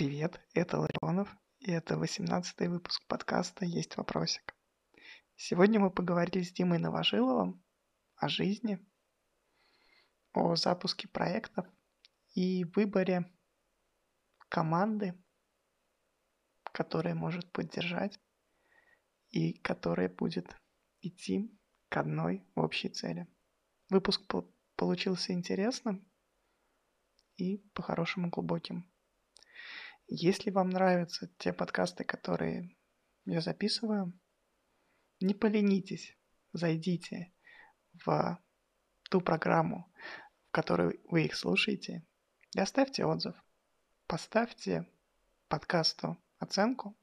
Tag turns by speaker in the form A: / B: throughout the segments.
A: Привет, это Ларионов, и это 18-й выпуск подкаста «Есть вопросик». Сегодня мы поговорили с Димой Новожиловым о жизни, о запуске проектов и выборе команды, которая может поддержать и которая будет идти к одной общей цели. Выпуск получился интересным и по-хорошему глубоким. Если вам нравятся те подкасты, которые я записываю, не поленитесь, зайдите в ту программу, в которой вы их слушаете, и оставьте отзыв. Поставьте подкасту оценку.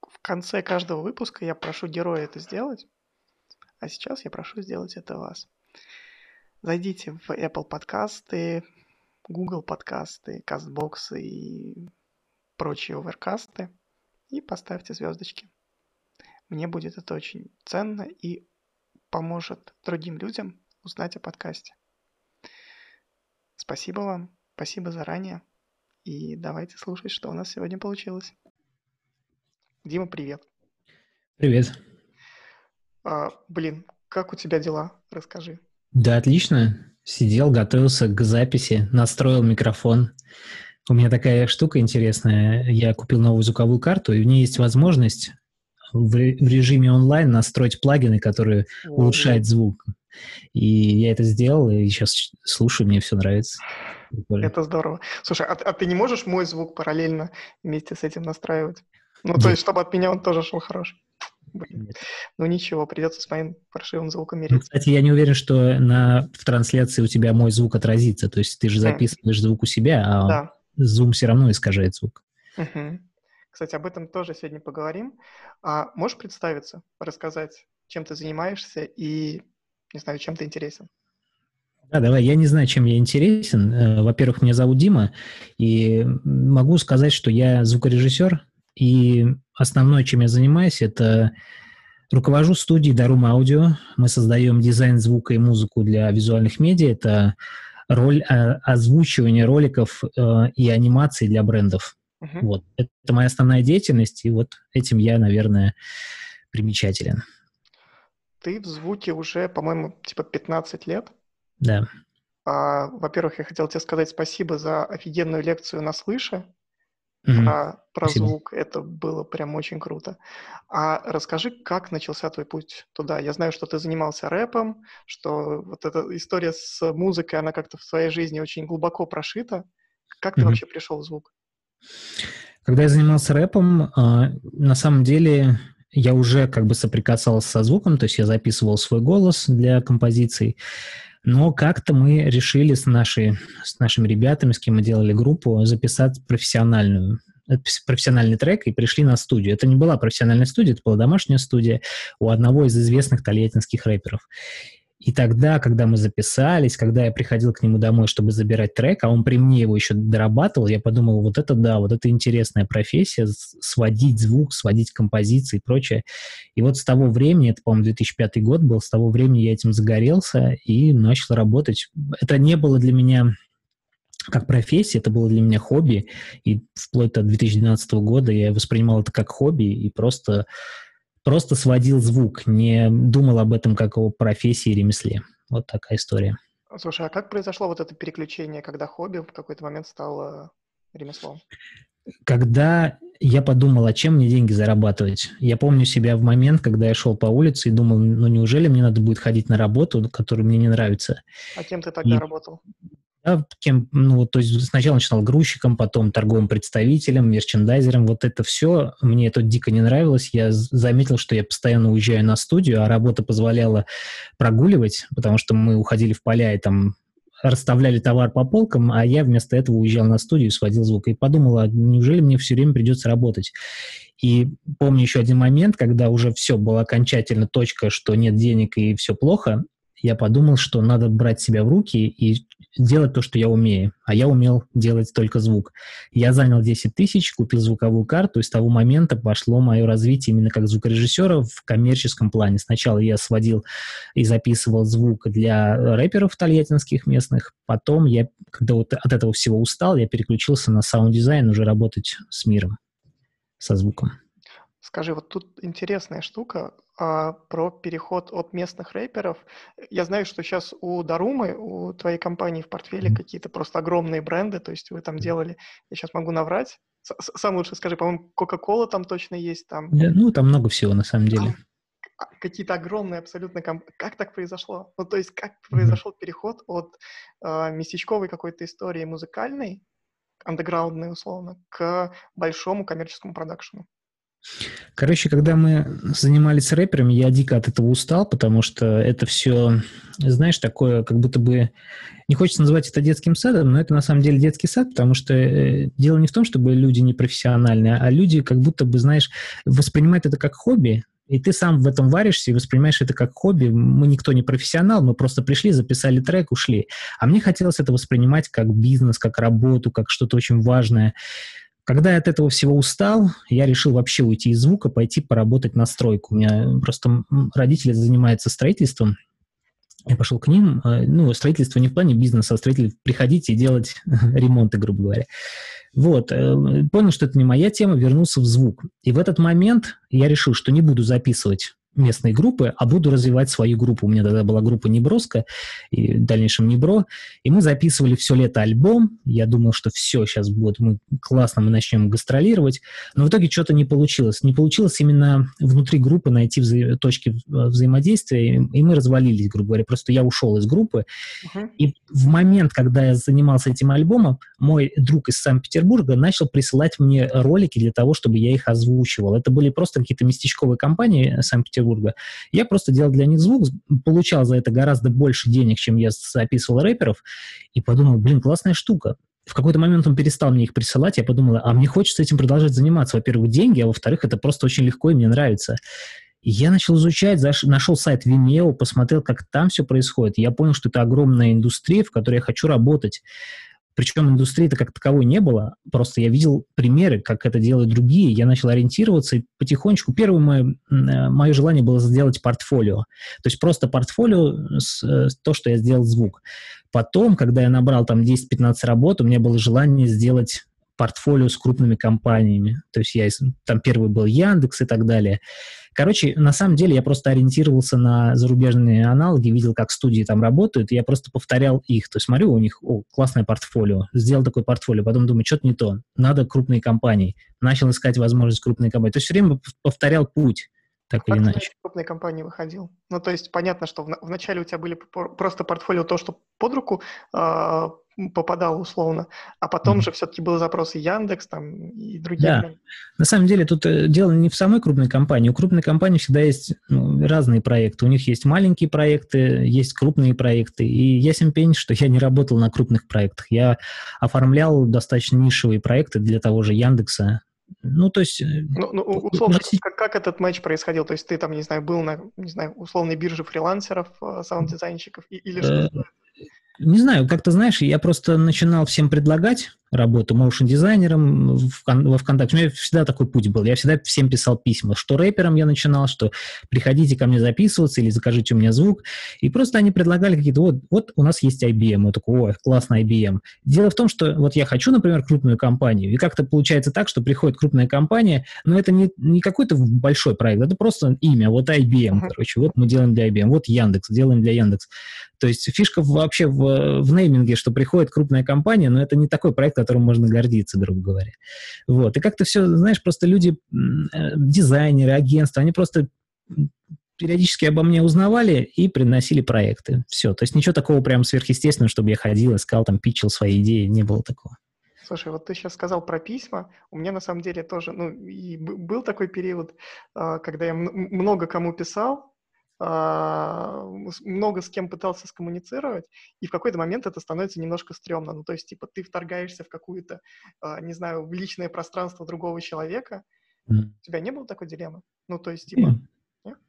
A: В конце каждого выпуска я прошу героя это сделать, а сейчас я прошу сделать это вас. Зайдите в Apple подкасты, Google подкасты, кастбоксы и прочие оверкасты и поставьте звездочки. Мне будет это очень ценно и поможет другим людям узнать о подкасте. Спасибо вам, спасибо заранее. И давайте слушать, что у нас сегодня получилось. Дима, привет.
B: Привет.
A: А, блин, как у тебя дела? Расскажи.
B: Да, отлично. Сидел, готовился к записи, настроил микрофон. У меня такая штука интересная. Я купил новую звуковую карту, и в ней есть возможность в, режиме онлайн настроить плагины, которые О, улучшают звук. И я это сделал, и сейчас слушаю, мне все нравится.
A: Это здорово. Слушай, а, а ты не можешь мой звук параллельно вместе с этим настраивать? Ну, то есть, чтобы от меня он тоже шел хороший. Блин. Ну ничего, придется с моим паршивым звуком ну, мириться.
B: Ну, кстати, я не уверен, что на, в трансляции у тебя мой звук отразится. То есть ты же записываешь mm. звук у себя, а да. Zoom все равно искажает звук.
A: Угу. Кстати, об этом тоже сегодня поговорим. А можешь представиться, рассказать, чем ты занимаешься и, не знаю, чем ты интересен?
B: Да, давай. Я не знаю, чем я интересен. Э, во-первых, меня зовут Дима, и могу сказать, что я звукорежиссер, и основное, чем я занимаюсь, это руковожу студией Darum Audio. Мы создаем дизайн звука и музыку для визуальных медиа. Это роль а, озвучивания роликов э, и анимации для брендов. Uh-huh. Вот. Это моя основная деятельность, и вот этим я, наверное, примечателен.
A: Ты в звуке уже, по-моему, типа 15 лет.
B: Да.
A: А, во-первых, я хотел тебе сказать спасибо за офигенную лекцию на слыше mm-hmm. про, про звук. Это было прям очень круто. А расскажи, как начался твой путь туда? Я знаю, что ты занимался рэпом, что вот эта история с музыкой, она как-то в твоей жизни очень глубоко прошита. Как ты mm-hmm. вообще пришел в звук?
B: Когда я занимался рэпом, а, на самом деле я уже как бы соприкасался со звуком, то есть я записывал свой голос для композиций. Но как-то мы решили с, нашей, с нашими ребятами, с кем мы делали группу, записать профессиональную э, профессиональный трек и пришли на студию. Это не была профессиональная студия, это была домашняя студия у одного из известных тольяттинских рэперов. И тогда, когда мы записались, когда я приходил к нему домой, чтобы забирать трек, а он при мне его еще дорабатывал, я подумал, вот это да, вот это интересная профессия, сводить звук, сводить композиции и прочее. И вот с того времени, это, по-моему, 2005 год был, с того времени я этим загорелся и начал работать. Это не было для меня как профессия, это было для меня хобби, и вплоть до 2012 года я воспринимал это как хобби и просто просто сводил звук, не думал об этом как о профессии и ремесле. Вот такая история.
A: Слушай, а как произошло вот это переключение, когда хобби в какой-то момент стало ремеслом?
B: Когда я подумал, а чем мне деньги зарабатывать? Я помню себя в момент, когда я шел по улице и думал, ну неужели мне надо будет ходить на работу, которая мне не нравится?
A: А кем ты тогда и... работал?
B: Да, кем, ну, то есть сначала начинал грузчиком, потом торговым представителем, мерчендайзером, вот это все, мне это дико не нравилось, я заметил, что я постоянно уезжаю на студию, а работа позволяла прогуливать, потому что мы уходили в поля и там расставляли товар по полкам, а я вместо этого уезжал на студию, сводил звук, и подумал, а неужели мне все время придется работать? И помню еще один момент, когда уже все было окончательно точка, что нет денег и все плохо, я подумал, что надо брать себя в руки и делать то, что я умею. А я умел делать только звук. Я занял 10 тысяч, купил звуковую карту, и с того момента пошло мое развитие именно как звукорежиссера в коммерческом плане. Сначала я сводил и записывал звук для рэперов тольяттинских местных. Потом я, когда вот от этого всего устал, я переключился на саунд-дизайн, уже работать с миром, со звуком.
A: Скажи, вот тут интересная штука а, про переход от местных рэперов. Я знаю, что сейчас у Дарумы, у твоей компании в портфеле mm-hmm. какие-то просто огромные бренды, то есть вы там делали, я сейчас могу наврать, сам лучше скажи, по-моему, Coca-Cola там точно есть. Там,
B: да, ну, там много всего на самом деле.
A: А, какие-то огромные абсолютно комп... Как так произошло? Ну, то есть как mm-hmm. произошел переход от э, местечковой какой-то истории музыкальной, андеграундной условно, к большому коммерческому продакшену?
B: Короче, когда мы занимались рэперами, я дико от этого устал, потому что это все, знаешь, такое, как будто бы... Не хочется называть это детским садом, но это на самом деле детский сад, потому что э, дело не в том, чтобы люди непрофессиональные, а люди как будто бы, знаешь, воспринимают это как хобби, и ты сам в этом варишься и воспринимаешь это как хобби. Мы никто не профессионал, мы просто пришли, записали трек, ушли. А мне хотелось это воспринимать как бизнес, как работу, как что-то очень важное. Когда я от этого всего устал, я решил вообще уйти из звука, пойти поработать на стройку. У меня просто родители занимаются строительством. Я пошел к ним, э, ну, строительство не в плане бизнеса, а строитель приходите и делать ремонты, грубо говоря. Вот, э, понял, что это не моя тема, вернулся в звук. И в этот момент я решил, что не буду записывать местной группы, а буду развивать свою группу. У меня тогда была группа Неброска, и в дальнейшем Небро, и мы записывали все лето альбом. Я думал, что все, сейчас будет мы классно, мы начнем гастролировать, но в итоге что-то не получилось. Не получилось именно внутри группы найти вза- точки взаимодействия, и мы развалились, грубо говоря. Просто я ушел из группы, uh-huh. и в момент, когда я занимался этим альбомом, мой друг из Санкт-Петербурга начал присылать мне ролики для того, чтобы я их озвучивал. Это были просто какие-то местечковые компании Санкт-Петербурга, Петербурга. Я просто делал для них звук, получал за это гораздо больше денег, чем я записывал рэперов, и подумал, блин, классная штука. В какой-то момент он перестал мне их присылать, я подумал, а мне хочется этим продолжать заниматься. Во-первых, деньги, а во-вторых, это просто очень легко и мне нравится. Я начал изучать, заш... нашел сайт Vimeo, посмотрел, как там все происходит. Я понял, что это огромная индустрия, в которой я хочу работать. Причем индустрии-то как таковой не было, просто я видел примеры, как это делают другие, я начал ориентироваться и потихонечку. Первое мое, э, мое желание было сделать портфолио, то есть просто портфолио, с, э, то, что я сделал звук. Потом, когда я набрал там 10-15 работ, у меня было желание сделать портфолио с крупными компаниями. То есть я там первый был Яндекс и так далее. Короче, на самом деле я просто ориентировался на зарубежные аналоги, видел, как студии там работают, и я просто повторял их. То есть смотрю, у них о, классное портфолио, сделал такое портфолио, потом думаю, что-то не то, надо крупные компании. Начал искать возможность крупной компании. То есть все время повторял путь так а или как иначе.
A: крупной компании выходил? Ну, то есть понятно, что в, вначале у тебя были просто портфолио то, что под руку э, попадал условно, а потом mm-hmm. же все-таки был запрос и Яндекс там и другие.
B: Да. На самом деле тут э, дело не в самой крупной компании. У крупной компании всегда есть ну, разные проекты. У них есть маленькие проекты, есть крупные проекты. И ясен пень, что я не работал на крупных проектах. Я оформлял достаточно нишевые проекты для того же Яндекса. Ну, то есть... Э,
A: ну, ну условно, как, как этот матч происходил? То есть ты там, не знаю, был на, не знаю, условной бирже фрилансеров, э, саунд-дизайнщиков или что?
B: Не знаю, как-то, знаешь, я просто начинал всем предлагать работу моушн-дизайнером во ВКонтакте. У меня всегда такой путь был. Я всегда всем писал письма. Что рэпером я начинал, что приходите ко мне записываться или закажите у меня звук. И просто они предлагали какие-то, вот, вот у нас есть IBM. Я такой, ой, классный IBM. Дело в том, что вот я хочу, например, крупную компанию, и как-то получается так, что приходит крупная компания, но это не, не какой-то большой проект, это просто имя, вот IBM, uh-huh. короче, вот мы делаем для IBM, вот Яндекс, делаем для Яндекс. То есть фишка вообще в, в нейминге, что приходит крупная компания, но это не такой проект, которым можно гордиться, грубо говоря. Вот. И как-то все, знаешь, просто люди, э, дизайнеры, агентства, они просто периодически обо мне узнавали и приносили проекты. Все. То есть ничего такого прям сверхъестественного, чтобы я ходил, искал, там, питчил свои идеи, не было такого.
A: Слушай, вот ты сейчас сказал про письма. У меня на самом деле тоже, ну, и был такой период, а, когда я много кому писал, много с кем пытался скоммуницировать, и в какой-то момент это становится немножко стрёмно. Ну, то есть, типа, ты вторгаешься в какую-то, а, не знаю, в личное пространство другого человека. Mm. У тебя не было такой дилеммы? Ну, то есть, типа...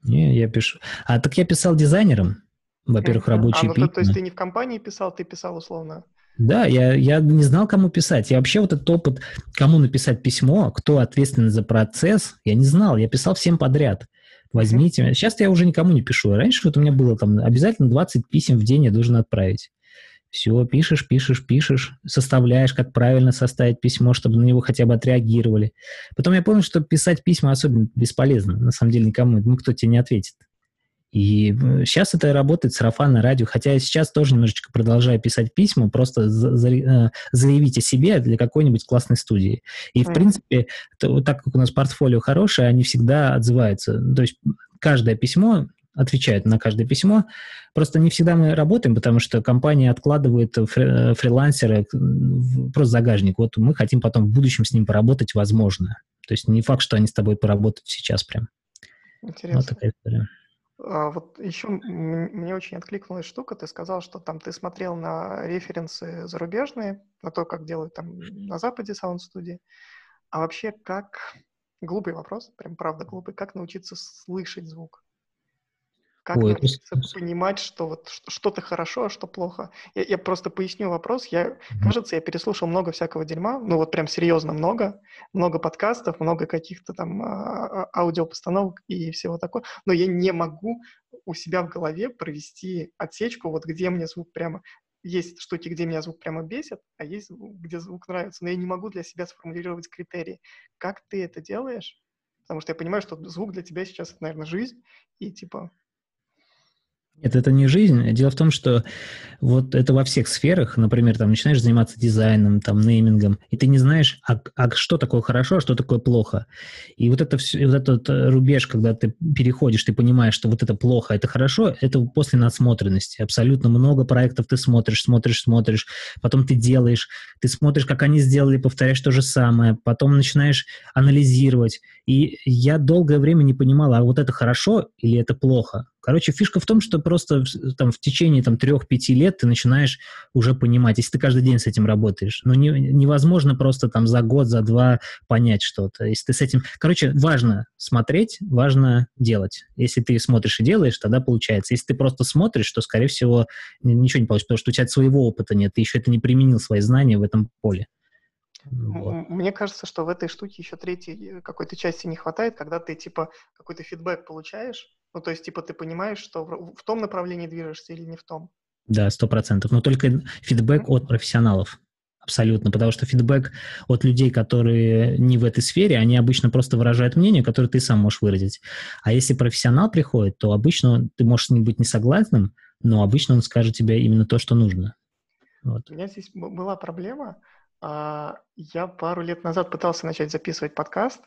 B: Не, не я пишу. А так я писал дизайнером. во-первых, рабочие
A: а, ну. То, то есть ты не в компании писал, ты писал условно?
B: Да, я, я не знал, кому писать. Я вообще вот этот опыт, кому написать письмо, кто ответственен за процесс, я не знал. Я писал всем подряд. Возьмите. Сейчас я уже никому не пишу. Раньше вот у меня было там обязательно 20 писем в день я должен отправить. Все, пишешь, пишешь, пишешь, составляешь, как правильно составить письмо, чтобы на него хотя бы отреагировали. Потом я понял, что писать письма особенно бесполезно. На самом деле никому, никто тебе не ответит. И сейчас это работает сарафанное радио, хотя я сейчас тоже немножечко продолжаю писать письма, просто за, за, э, заявить о себе для какой-нибудь классной студии. И, в mm-hmm. принципе, то, так как у нас портфолио хорошее, они всегда отзываются. То есть каждое письмо отвечает на каждое письмо. Просто не всегда мы работаем, потому что компания откладывает фри- фрилансера просто загажник. Вот мы хотим потом в будущем с ним поработать, возможно. То есть не факт, что они с тобой поработают сейчас прям.
A: Интересно. Вот такая история. А, вот еще мне очень откликнулась штука, ты сказал, что там ты смотрел на референсы зарубежные, на то, как делают там на Западе саунд-студии. А вообще, как... Глупый вопрос, прям правда глупый. Как научиться слышать звук? Как Ой, научиться это... понимать, что вот что-то хорошо, а что плохо? Я, я просто поясню вопрос. Я, mm-hmm. кажется, я переслушал много всякого дерьма, ну вот прям серьезно много, много подкастов, много каких-то там а, а, аудиопостановок и всего такого, но я не могу у себя в голове провести отсечку, вот где мне звук прямо есть штуки, где меня звук прямо бесит, а есть, где звук нравится. Но я не могу для себя сформулировать критерии. Как ты это делаешь? Потому что я понимаю, что звук для тебя сейчас это, наверное, жизнь. И типа,
B: нет, это не жизнь. Дело в том, что вот это во всех сферах, например, там начинаешь заниматься дизайном, там, неймингом, и ты не знаешь, а, а что такое хорошо, а что такое плохо. И вот, это все, вот этот э, рубеж, когда ты переходишь, ты понимаешь, что вот это плохо, это хорошо, это после надсмотренности. Абсолютно много проектов ты смотришь, смотришь, смотришь, потом ты делаешь, ты смотришь, как они сделали, повторяешь то же самое, потом начинаешь анализировать. И я долгое время не понимала, а вот это хорошо или это плохо. Короче, фишка в том, что просто там, в течение там, 3-5 лет ты начинаешь уже понимать, если ты каждый день с этим работаешь. Но не, невозможно просто там за год, за два понять что-то. Если ты с этим... Короче, важно смотреть, важно делать. Если ты смотришь и делаешь, тогда получается. Если ты просто смотришь, то, скорее всего, ничего не получится, потому что у тебя своего опыта нет, ты еще это не применил, свои знания в этом поле.
A: Вот. Мне кажется, что в этой штуке еще третьей какой-то части не хватает, когда ты, типа, какой-то фидбэк получаешь, ну, то есть, типа, ты понимаешь, что в, том направлении движешься или не в том.
B: Да, сто процентов. Но только фидбэк mm-hmm. от профессионалов. Абсолютно, потому что фидбэк от людей, которые не в этой сфере, они обычно просто выражают мнение, которое ты сам можешь выразить. А если профессионал приходит, то обычно ты можешь с ним быть не согласным, но обычно он скажет тебе именно то, что нужно.
A: Вот. У меня здесь была проблема. А, я пару лет назад пытался начать записывать подкаст,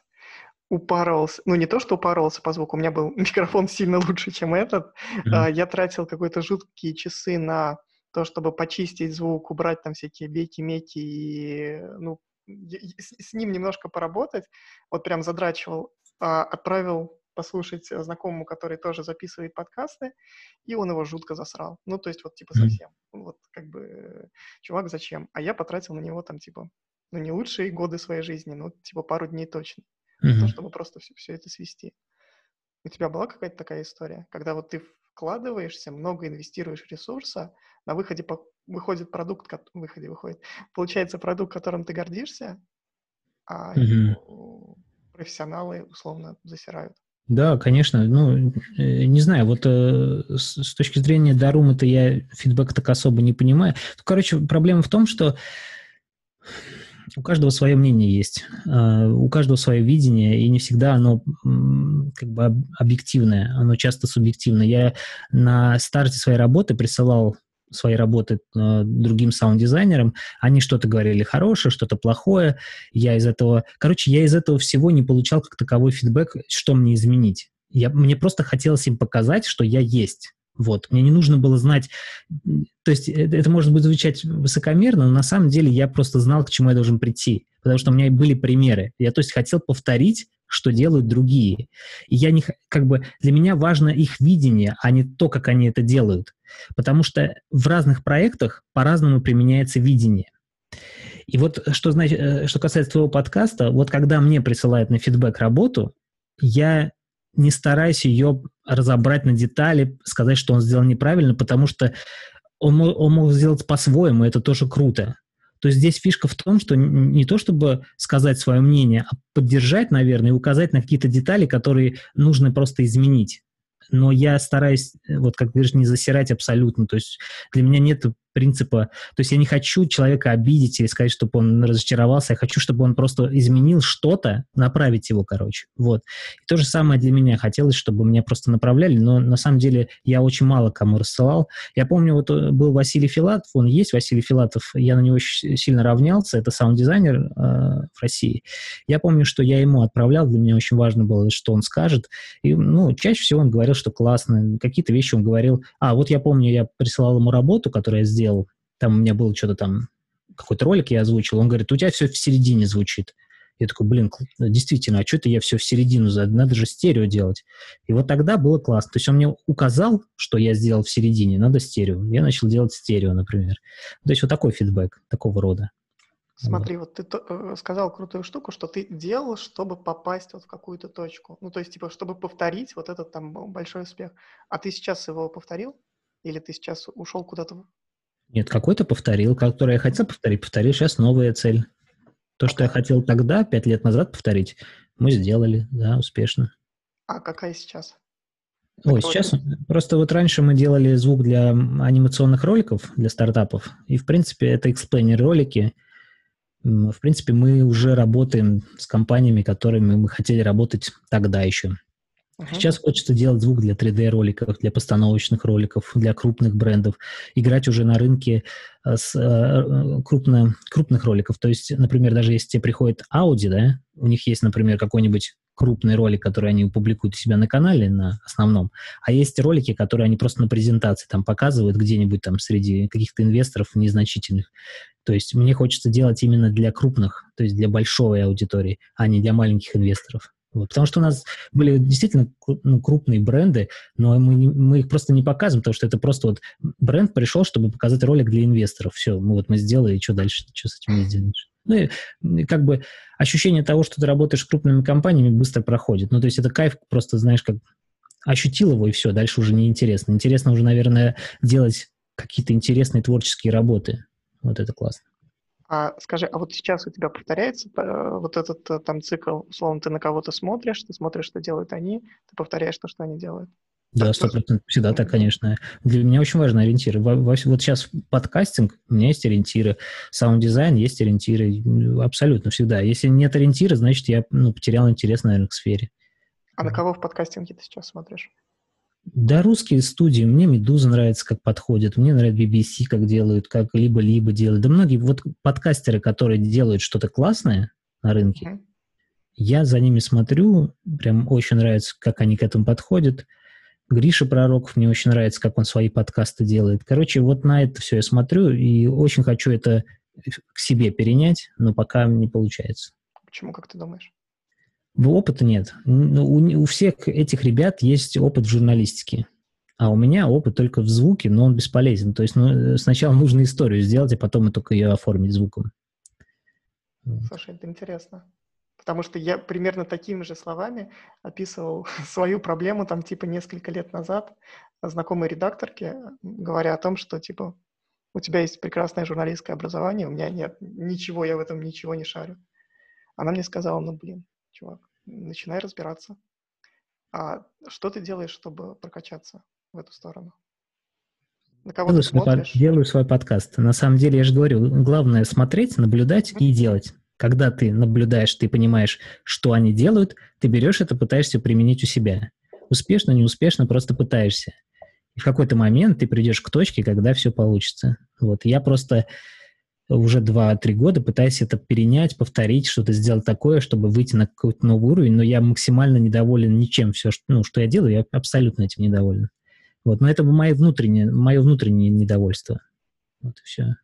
A: упарывался, ну не то, что упарывался по звуку, у меня был микрофон сильно лучше, чем этот. Mm-hmm. Я тратил какие-то жуткие часы на то, чтобы почистить звук, убрать там всякие беки, меки и, ну, с, с ним немножко поработать. Вот прям задрачивал, а, отправил послушать знакомому, который тоже записывает подкасты, и он его жутко засрал. Ну, то есть вот типа совсем. Вот как бы, чувак, зачем? А я потратил на него там типа, ну, не лучшие годы своей жизни, но типа пару дней точно mm-hmm. то, чтобы просто все, все это свести. У тебя была какая-то такая история, когда вот ты вкладываешься, много инвестируешь ресурса, на выходе по, выходит продукт, как, выходе выходит, получается продукт, которым ты гордишься, а mm-hmm. профессионалы условно засирают.
B: Да, конечно. Ну, э, не знаю, вот э, с, с точки зрения Дарума-то я фидбэк так особо не понимаю. Короче, проблема в том, что у каждого свое мнение есть, э, у каждого свое видение, и не всегда оно как бы объективное, оно часто субъективное. Я на старте своей работы присылал свои работы э, другим саунд-дизайнерам, они что-то говорили хорошее, что-то плохое. Я из этого... Короче, я из этого всего не получал как таковой фидбэк, что мне изменить. Я, мне просто хотелось им показать, что я есть. Вот. Мне не нужно было знать, то есть это, это может быть звучать высокомерно, но на самом деле я просто знал, к чему я должен прийти, потому что у меня были примеры. Я, то есть, хотел повторить, что делают другие. И я не, как бы, для меня важно их видение, а не то, как они это делают. Потому что в разных проектах по-разному применяется видение. И вот что, значит, э, что касается твоего подкаста, вот когда мне присылают на фидбэк работу, я не стараясь ее разобрать на детали, сказать, что он сделал неправильно, потому что он, он мог сделать по-своему, это тоже круто. То есть здесь фишка в том, что не то чтобы сказать свое мнение, а поддержать, наверное, и указать на какие-то детали, которые нужно просто изменить. Но я стараюсь, вот как говоришь, не засирать абсолютно. То есть для меня нет принципа, то есть я не хочу человека обидеть или сказать, чтобы он разочаровался, я хочу, чтобы он просто изменил что-то, направить его, короче. Вот. И то же самое для меня. Хотелось, чтобы меня просто направляли, но на самом деле я очень мало кому рассылал. Я помню, вот э, был Василий Филатов, он есть, Василий Филатов, я на него очень сильно равнялся, это саунд-дизайнер э, в России. Я помню, что я ему отправлял, для меня очень важно было, что он скажет. И, ну, чаще всего он говорил, что классно, какие-то вещи он говорил. А, вот я помню, я присылал ему работу, которую я сделал, делал, там у меня было что-то там, какой-то ролик я озвучил, он говорит, у тебя все в середине звучит. Я такой, блин, действительно, а что это я все в середину, надо же стерео делать. И вот тогда было классно. То есть он мне указал, что я сделал в середине, надо стерео. Я начал делать стерео, например. То есть вот такой фидбэк, такого рода.
A: Смотри, вот, вот ты э, сказал крутую штуку, что ты делал, чтобы попасть вот в какую-то точку. Ну, то есть, типа, чтобы повторить вот этот там большой успех. А ты сейчас его повторил? Или ты сейчас ушел куда-то
B: нет, какой-то повторил, который я хотел повторить, повторил. Сейчас новая цель. То, что я хотел тогда, пять лет назад повторить, мы сделали, да, успешно.
A: А какая сейчас?
B: Ой, сейчас просто вот раньше мы делали звук для анимационных роликов, для стартапов, и, в принципе, это explainer ролики. В принципе, мы уже работаем с компаниями, которыми мы хотели работать тогда еще. Uh-huh. Сейчас хочется делать звук для 3D-роликов, для постановочных роликов, для крупных брендов, играть уже на рынке э, с э, крупно, крупных роликов. То есть, например, даже если тебе приходит Audi, да, у них есть, например, какой-нибудь крупный ролик, который они публикуют у себя на канале, на основном, а есть ролики, которые они просто на презентации там показывают где-нибудь там среди каких-то инвесторов незначительных. То есть мне хочется делать именно для крупных, то есть для большой аудитории, а не для маленьких инвесторов. Вот, потому что у нас были действительно ну, крупные бренды, но мы, не, мы их просто не показываем, потому что это просто вот бренд пришел, чтобы показать ролик для инвесторов. Все, мы вот мы сделали, и что дальше? Что с этим не сделаешь? Ну и как бы ощущение того, что ты работаешь с крупными компаниями, быстро проходит. Ну то есть это кайф, просто знаешь, как ощутил его, и все, дальше уже не интересно. Интересно уже, наверное, делать какие-то интересные творческие работы. Вот это классно.
A: А скажи, а вот сейчас у тебя повторяется э, вот этот э, там цикл, условно, ты на кого-то смотришь, ты смотришь, что делают они, ты повторяешь то, что они делают?
B: Да, сто процентов. Всегда так, конечно. Для меня очень важно ориентиры. Вот сейчас подкастинг, у меня есть ориентиры. Саунд-дизайн есть ориентиры. Абсолютно всегда. Если нет ориентира, значит, я ну, потерял интерес, наверное, к сфере.
A: А на кого в подкастинге ты сейчас смотришь?
B: Да, русские студии. Мне «Медуза» нравится, как подходит. Мне нравится BBC, как делают, как Либо-Либо делают. Да многие вот подкастеры, которые делают что-то классное на рынке, mm-hmm. я за ними смотрю, прям очень нравится, как они к этому подходят. Гриша Пророков, мне очень нравится, как он свои подкасты делает. Короче, вот на это все я смотрю и очень хочу это к себе перенять, но пока не получается.
A: Почему, как ты думаешь?
B: Опыта нет. Ну, у, у всех этих ребят есть опыт в журналистике. А у меня опыт только в звуке, но он бесполезен. То есть ну, сначала нужно историю сделать, а потом и только ее оформить звуком.
A: Слушай, это интересно. Потому что я примерно такими же словами описывал свою проблему там типа несколько лет назад знакомой редакторке, говоря о том, что типа у тебя есть прекрасное журналистское образование, у меня нет ничего, я в этом ничего не шарю. Она мне сказала, ну блин, чувак, начинай разбираться. А что ты делаешь, чтобы прокачаться в эту сторону?
B: На кого делаю, ты свой, делаю свой подкаст. На самом деле, я же говорю, главное смотреть, наблюдать mm-hmm. и делать. Когда ты наблюдаешь, ты понимаешь, что они делают, ты берешь это, пытаешься применить у себя. Успешно, неуспешно, просто пытаешься. И в какой-то момент ты придешь к точке, когда все получится. Вот я просто уже 2-3 года пытаюсь это перенять, повторить, что-то сделать такое, чтобы выйти на какой-то новый уровень, но я максимально недоволен ничем. Все, что, ну, что я делаю, я абсолютно этим недоволен. Вот, но это мое внутреннее, мое внутреннее недовольство. Вот и все.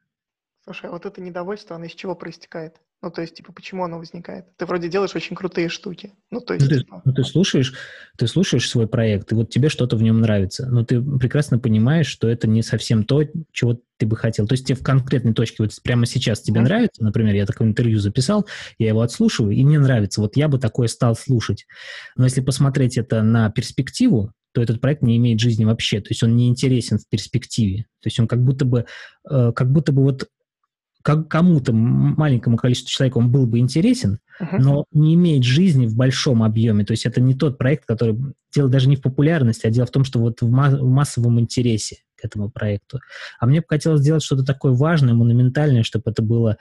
A: Слушай, а вот это недовольство, оно из чего проистекает? Ну, то есть, типа, почему оно возникает? Ты вроде делаешь очень крутые штуки. Ну, то есть,
B: ну, ты,
A: типа...
B: ну, ты слушаешь, ты слушаешь свой проект, и вот тебе что-то в нем нравится, но ты прекрасно понимаешь, что это не совсем то, чего ты бы хотел. То есть тебе в конкретной точке вот прямо сейчас тебе mm-hmm. нравится, например, я такое интервью записал, я его отслушиваю, и мне нравится. Вот я бы такое стал слушать. Но если посмотреть это на перспективу, то этот проект не имеет жизни вообще. То есть он не интересен в перспективе. То есть он как будто бы, э, как будто бы вот как кому-то маленькому количеству человек он был бы интересен, uh-huh. но не имеет жизни в большом объеме. То есть это не тот проект, который дело даже не в популярности, а дело в том, что вот в, ма- в массовом интересе к этому проекту. А мне бы хотелось сделать что-то такое важное, монументальное, чтобы это было,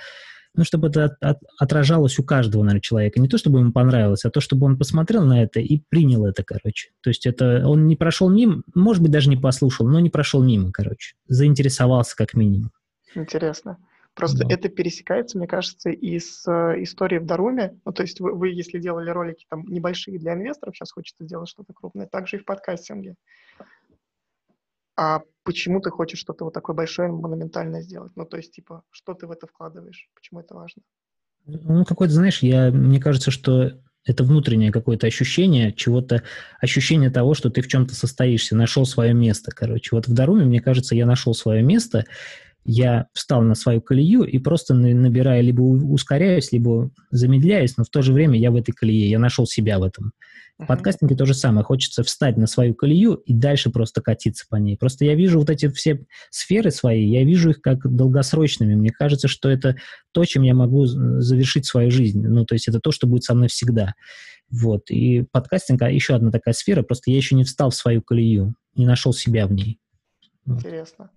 B: ну, чтобы это от, от, отражалось у каждого, наверное, человека. Не то, чтобы ему понравилось, а то, чтобы он посмотрел на это и принял это, короче. То есть это он не прошел мимо, может быть, даже не послушал, но не прошел мимо, короче. Заинтересовался как минимум.
A: Интересно. Просто да. это пересекается, мне кажется, и с э, историей в Даруме. Ну, то есть вы, вы, если делали ролики там небольшие для инвесторов, сейчас хочется сделать что-то крупное, также и в подкастинге. А почему ты хочешь что-то вот такое большое, монументальное сделать? Ну, то есть, типа, что ты в это вкладываешь? Почему это важно?
B: Ну, какое-то, знаешь, я, мне кажется, что это внутреннее какое-то ощущение чего-то, ощущение того, что ты в чем-то состоишься, нашел свое место, короче. Вот в Даруме, мне кажется, я нашел свое место, я встал на свою колею и просто набирая, либо ускоряюсь, либо замедляюсь, но в то же время я в этой колее, я нашел себя в этом. В подкастинге то же самое. Хочется встать на свою колею и дальше просто катиться по ней. Просто я вижу вот эти все сферы свои, я вижу их как долгосрочными. Мне кажется, что это то, чем я могу завершить свою жизнь. Ну, то есть это то, что будет со мной всегда. Вот. И подкастинг а еще одна такая сфера, просто я еще не встал в свою колею, не нашел себя в ней.
A: Интересно.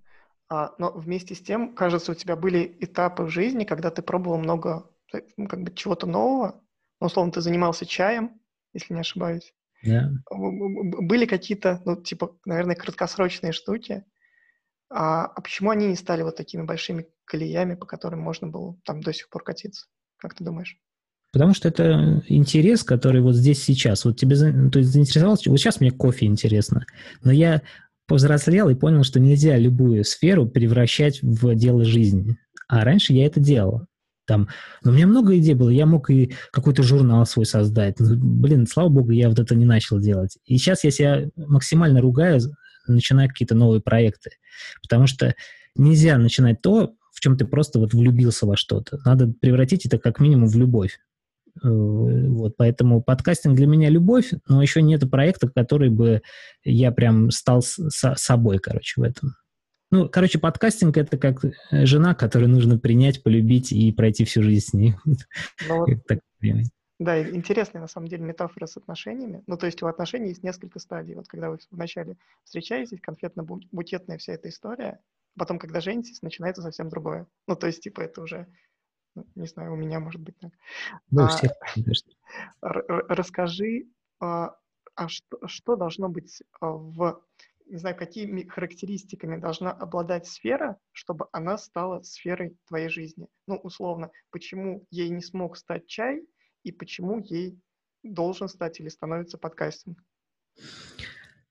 A: Но вместе с тем, кажется, у тебя были этапы в жизни, когда ты пробовал много э, ну, как бы чего-то нового. Ну, условно, ты занимался чаем, если не ошибаюсь.
B: Yeah.
A: Были какие-то, ну, типа, наверное, краткосрочные штуки. А, а почему они не стали вот такими большими колеями, по которым можно было там до сих пор катиться? Как ты думаешь?
B: Потому что это интерес, который вот здесь сейчас. Вот тебе то есть заинтересовался, вот сейчас мне кофе интересно, но я повзрослел и понял, что нельзя любую сферу превращать в дело жизни. А раньше я это делал. Там, но у меня много идей было. Я мог и какой-то журнал свой создать. Ну, блин, слава богу, я вот это не начал делать. И сейчас я себя максимально ругаю, начиная какие-то новые проекты. Потому что нельзя начинать то, в чем ты просто вот влюбился во что-то. Надо превратить это как минимум в любовь. Э, вот, поэтому подкастинг для меня любовь, но еще нет проекта, который бы я прям стал с, собой, короче, в этом. Ну, короче, подкастинг — это как э, жена, которую нужно принять, полюбить и пройти всю жизнь с ней. Ну, вот,
A: да, интересная на самом деле метафора с отношениями. Ну, то есть у отношений есть несколько стадий. Вот когда вы вначале встречаетесь, конфетно-букетная вся эта история, потом, когда женитесь, начинается совсем другое. Ну, то есть, типа, это уже не знаю, у меня может быть так.
B: Ну, у всех,
A: а, расскажи, а, а что, что должно быть а, в, не знаю, какими характеристиками должна обладать сфера, чтобы она стала сферой твоей жизни? Ну, условно, почему ей не смог стать чай и почему ей должен стать или становится подкастинг?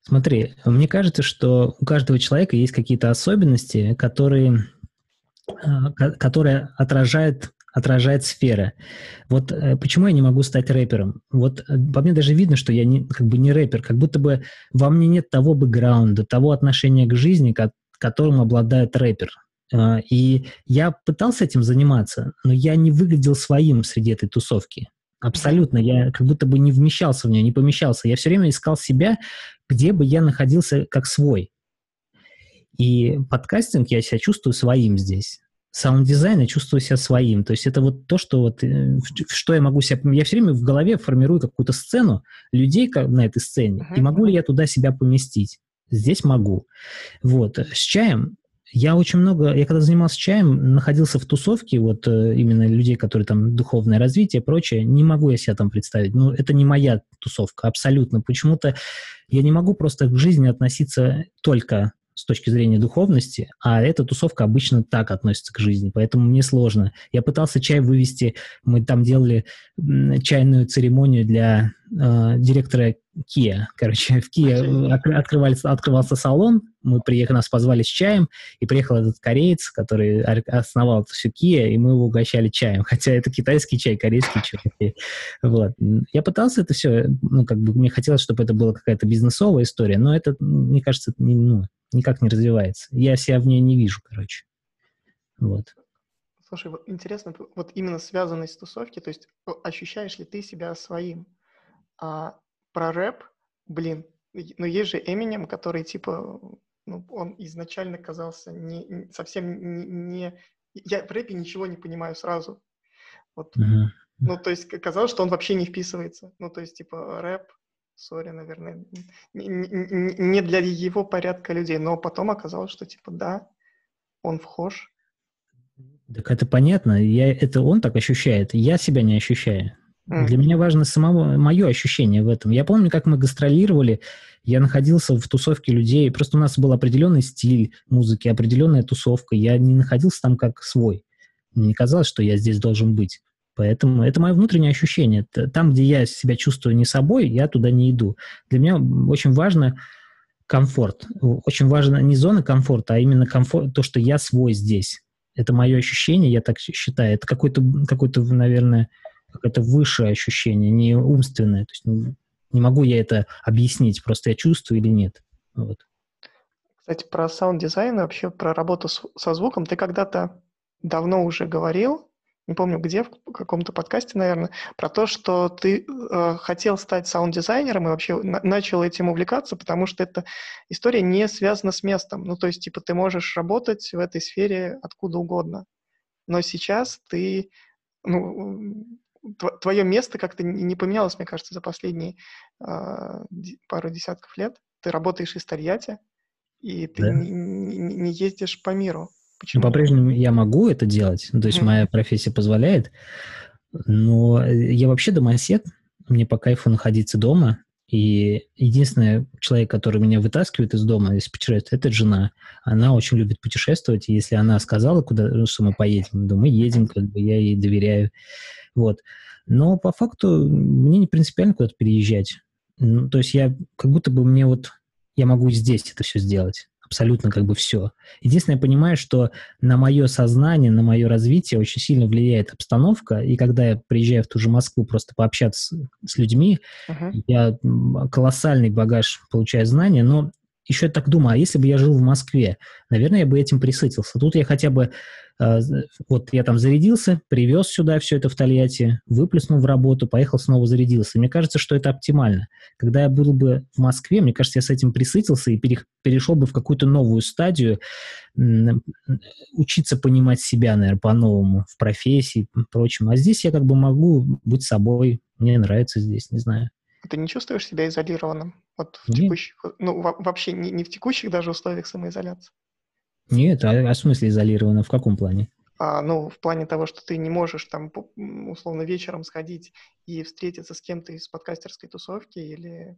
B: Смотри, мне кажется, что у каждого человека есть какие-то особенности, которые, которые отражают отражает сфера. Вот э, почему я не могу стать рэпером? Вот э, по мне даже видно, что я не, как бы не рэпер, как будто бы во мне нет того бэкграунда, того отношения к жизни, ко- которым обладает рэпер. Э, и я пытался этим заниматься, но я не выглядел своим среди этой тусовки. Абсолютно. Я как будто бы не вмещался в нее, не помещался. Я все время искал себя, где бы я находился как свой. И подкастинг я себя чувствую своим здесь саунд-дизайн и чувствую себя своим. То есть это вот то, что вот, э, что я могу себя... Я все время в голове формирую какую-то сцену людей на этой сцене, uh-huh. и могу ли я туда себя поместить? Здесь могу. Вот. С чаем я очень много, я когда занимался чаем, находился в тусовке, вот э, именно людей, которые там духовное развитие и прочее, не могу я себя там представить. Ну, это не моя тусовка, абсолютно. Почему-то я не могу просто к жизни относиться только с точки зрения духовности, а эта тусовка обычно так относится к жизни, поэтому мне сложно. Я пытался чай вывести, мы там делали чайную церемонию для э, директора Kia. Короче, в Kia открывался, открывался салон, мы приехали, нас позвали с чаем, и приехал этот кореец, который основал всю Kia, и мы его угощали чаем. Хотя это китайский чай, корейский чай. Вот. Я пытался это все, ну, как бы мне хотелось, чтобы это была какая-то бизнесовая история, но это, мне кажется, не, ну, никак не развивается. Я себя в ней не вижу, короче. Вот.
A: Слушай, вот интересно, вот именно связанность с тусовки, то есть ощущаешь ли ты себя своим? А про рэп, блин, ну есть же Эминем, который типа, ну, он изначально казался не, не совсем не, не... Я в рэпе ничего не понимаю сразу. Вот, uh-huh. ну, то есть казалось, что он вообще не вписывается. Ну, то есть, типа, рэп, сори, наверное, не, не, не для его порядка людей, но потом оказалось, что, типа, да, он вхож.
B: Так это понятно, я, это он так ощущает, я себя не ощущаю. Для меня важно самого, мое ощущение в этом. Я помню, как мы гастролировали, я находился в тусовке людей, просто у нас был определенный стиль музыки, определенная тусовка, я не находился там как свой. Мне не казалось, что я здесь должен быть. Поэтому это мое внутреннее ощущение. Там, где я себя чувствую не собой, я туда не иду. Для меня очень важно комфорт. Очень важно не зона комфорта, а именно комфорт, то, что я свой здесь. Это мое ощущение, я так считаю. Это какое-то, какое-то наверное, какое-то высшее ощущение, не умственное. То есть ну, не могу я это объяснить, просто я чувствую или нет. Вот.
A: Кстати, про саунд-дизайн и вообще про работу с, со звуком ты когда-то давно уже говорил, не помню где, в каком-то подкасте, наверное, про то, что ты э, хотел стать саунд-дизайнером и вообще на- начал этим увлекаться, потому что эта история не связана с местом. Ну, то есть, типа, ты можешь работать в этой сфере откуда угодно. Но сейчас ты, ну, твое место как-то не поменялось, мне кажется, за последние э, пару десятков лет. Ты работаешь из Тольятти, и ты да. не, не, не ездишь по миру.
B: Почему? Ну, по-прежнему я могу это делать, ну, то есть mm-hmm. моя профессия позволяет, но я вообще домосед, мне по кайфу находиться дома, и единственный человек, который меня вытаскивает из дома, если путешествовать, это жена. Она очень любит путешествовать, и если она сказала, куда, ну, что мы поедем, то мы едем, как бы я ей доверяю. Вот. Но по факту мне не принципиально куда-то переезжать. Ну, то есть я как будто бы мне вот я могу здесь это все сделать абсолютно как бы все. Единственное, я понимаю, что на мое сознание, на мое развитие очень сильно влияет обстановка, и когда я приезжаю в ту же Москву просто пообщаться с, людьми, uh-huh. я колоссальный багаж получаю знания, но еще так думаю, а если бы я жил в Москве, наверное, я бы этим присытился. Тут я хотя бы а, вот я там зарядился, привез сюда все это в Тольятти, выплеснул в работу, поехал снова зарядился. Мне кажется, что это оптимально. Когда я был бы в Москве, мне кажется, я с этим присытился и перешел бы в какую-то новую стадию, учиться понимать себя, наверное, по-новому в профессии и прочем. А здесь я как бы могу быть собой. Мне нравится здесь, не знаю.
A: Ты не чувствуешь себя изолированным? Вот в Нет. текущих, ну, вообще не, не в текущих даже условиях самоизоляции?
B: Нет, а, а в смысле изолировано? В каком плане?
A: А, ну, в плане того, что ты не можешь там условно вечером сходить и встретиться с кем-то из подкастерской тусовки или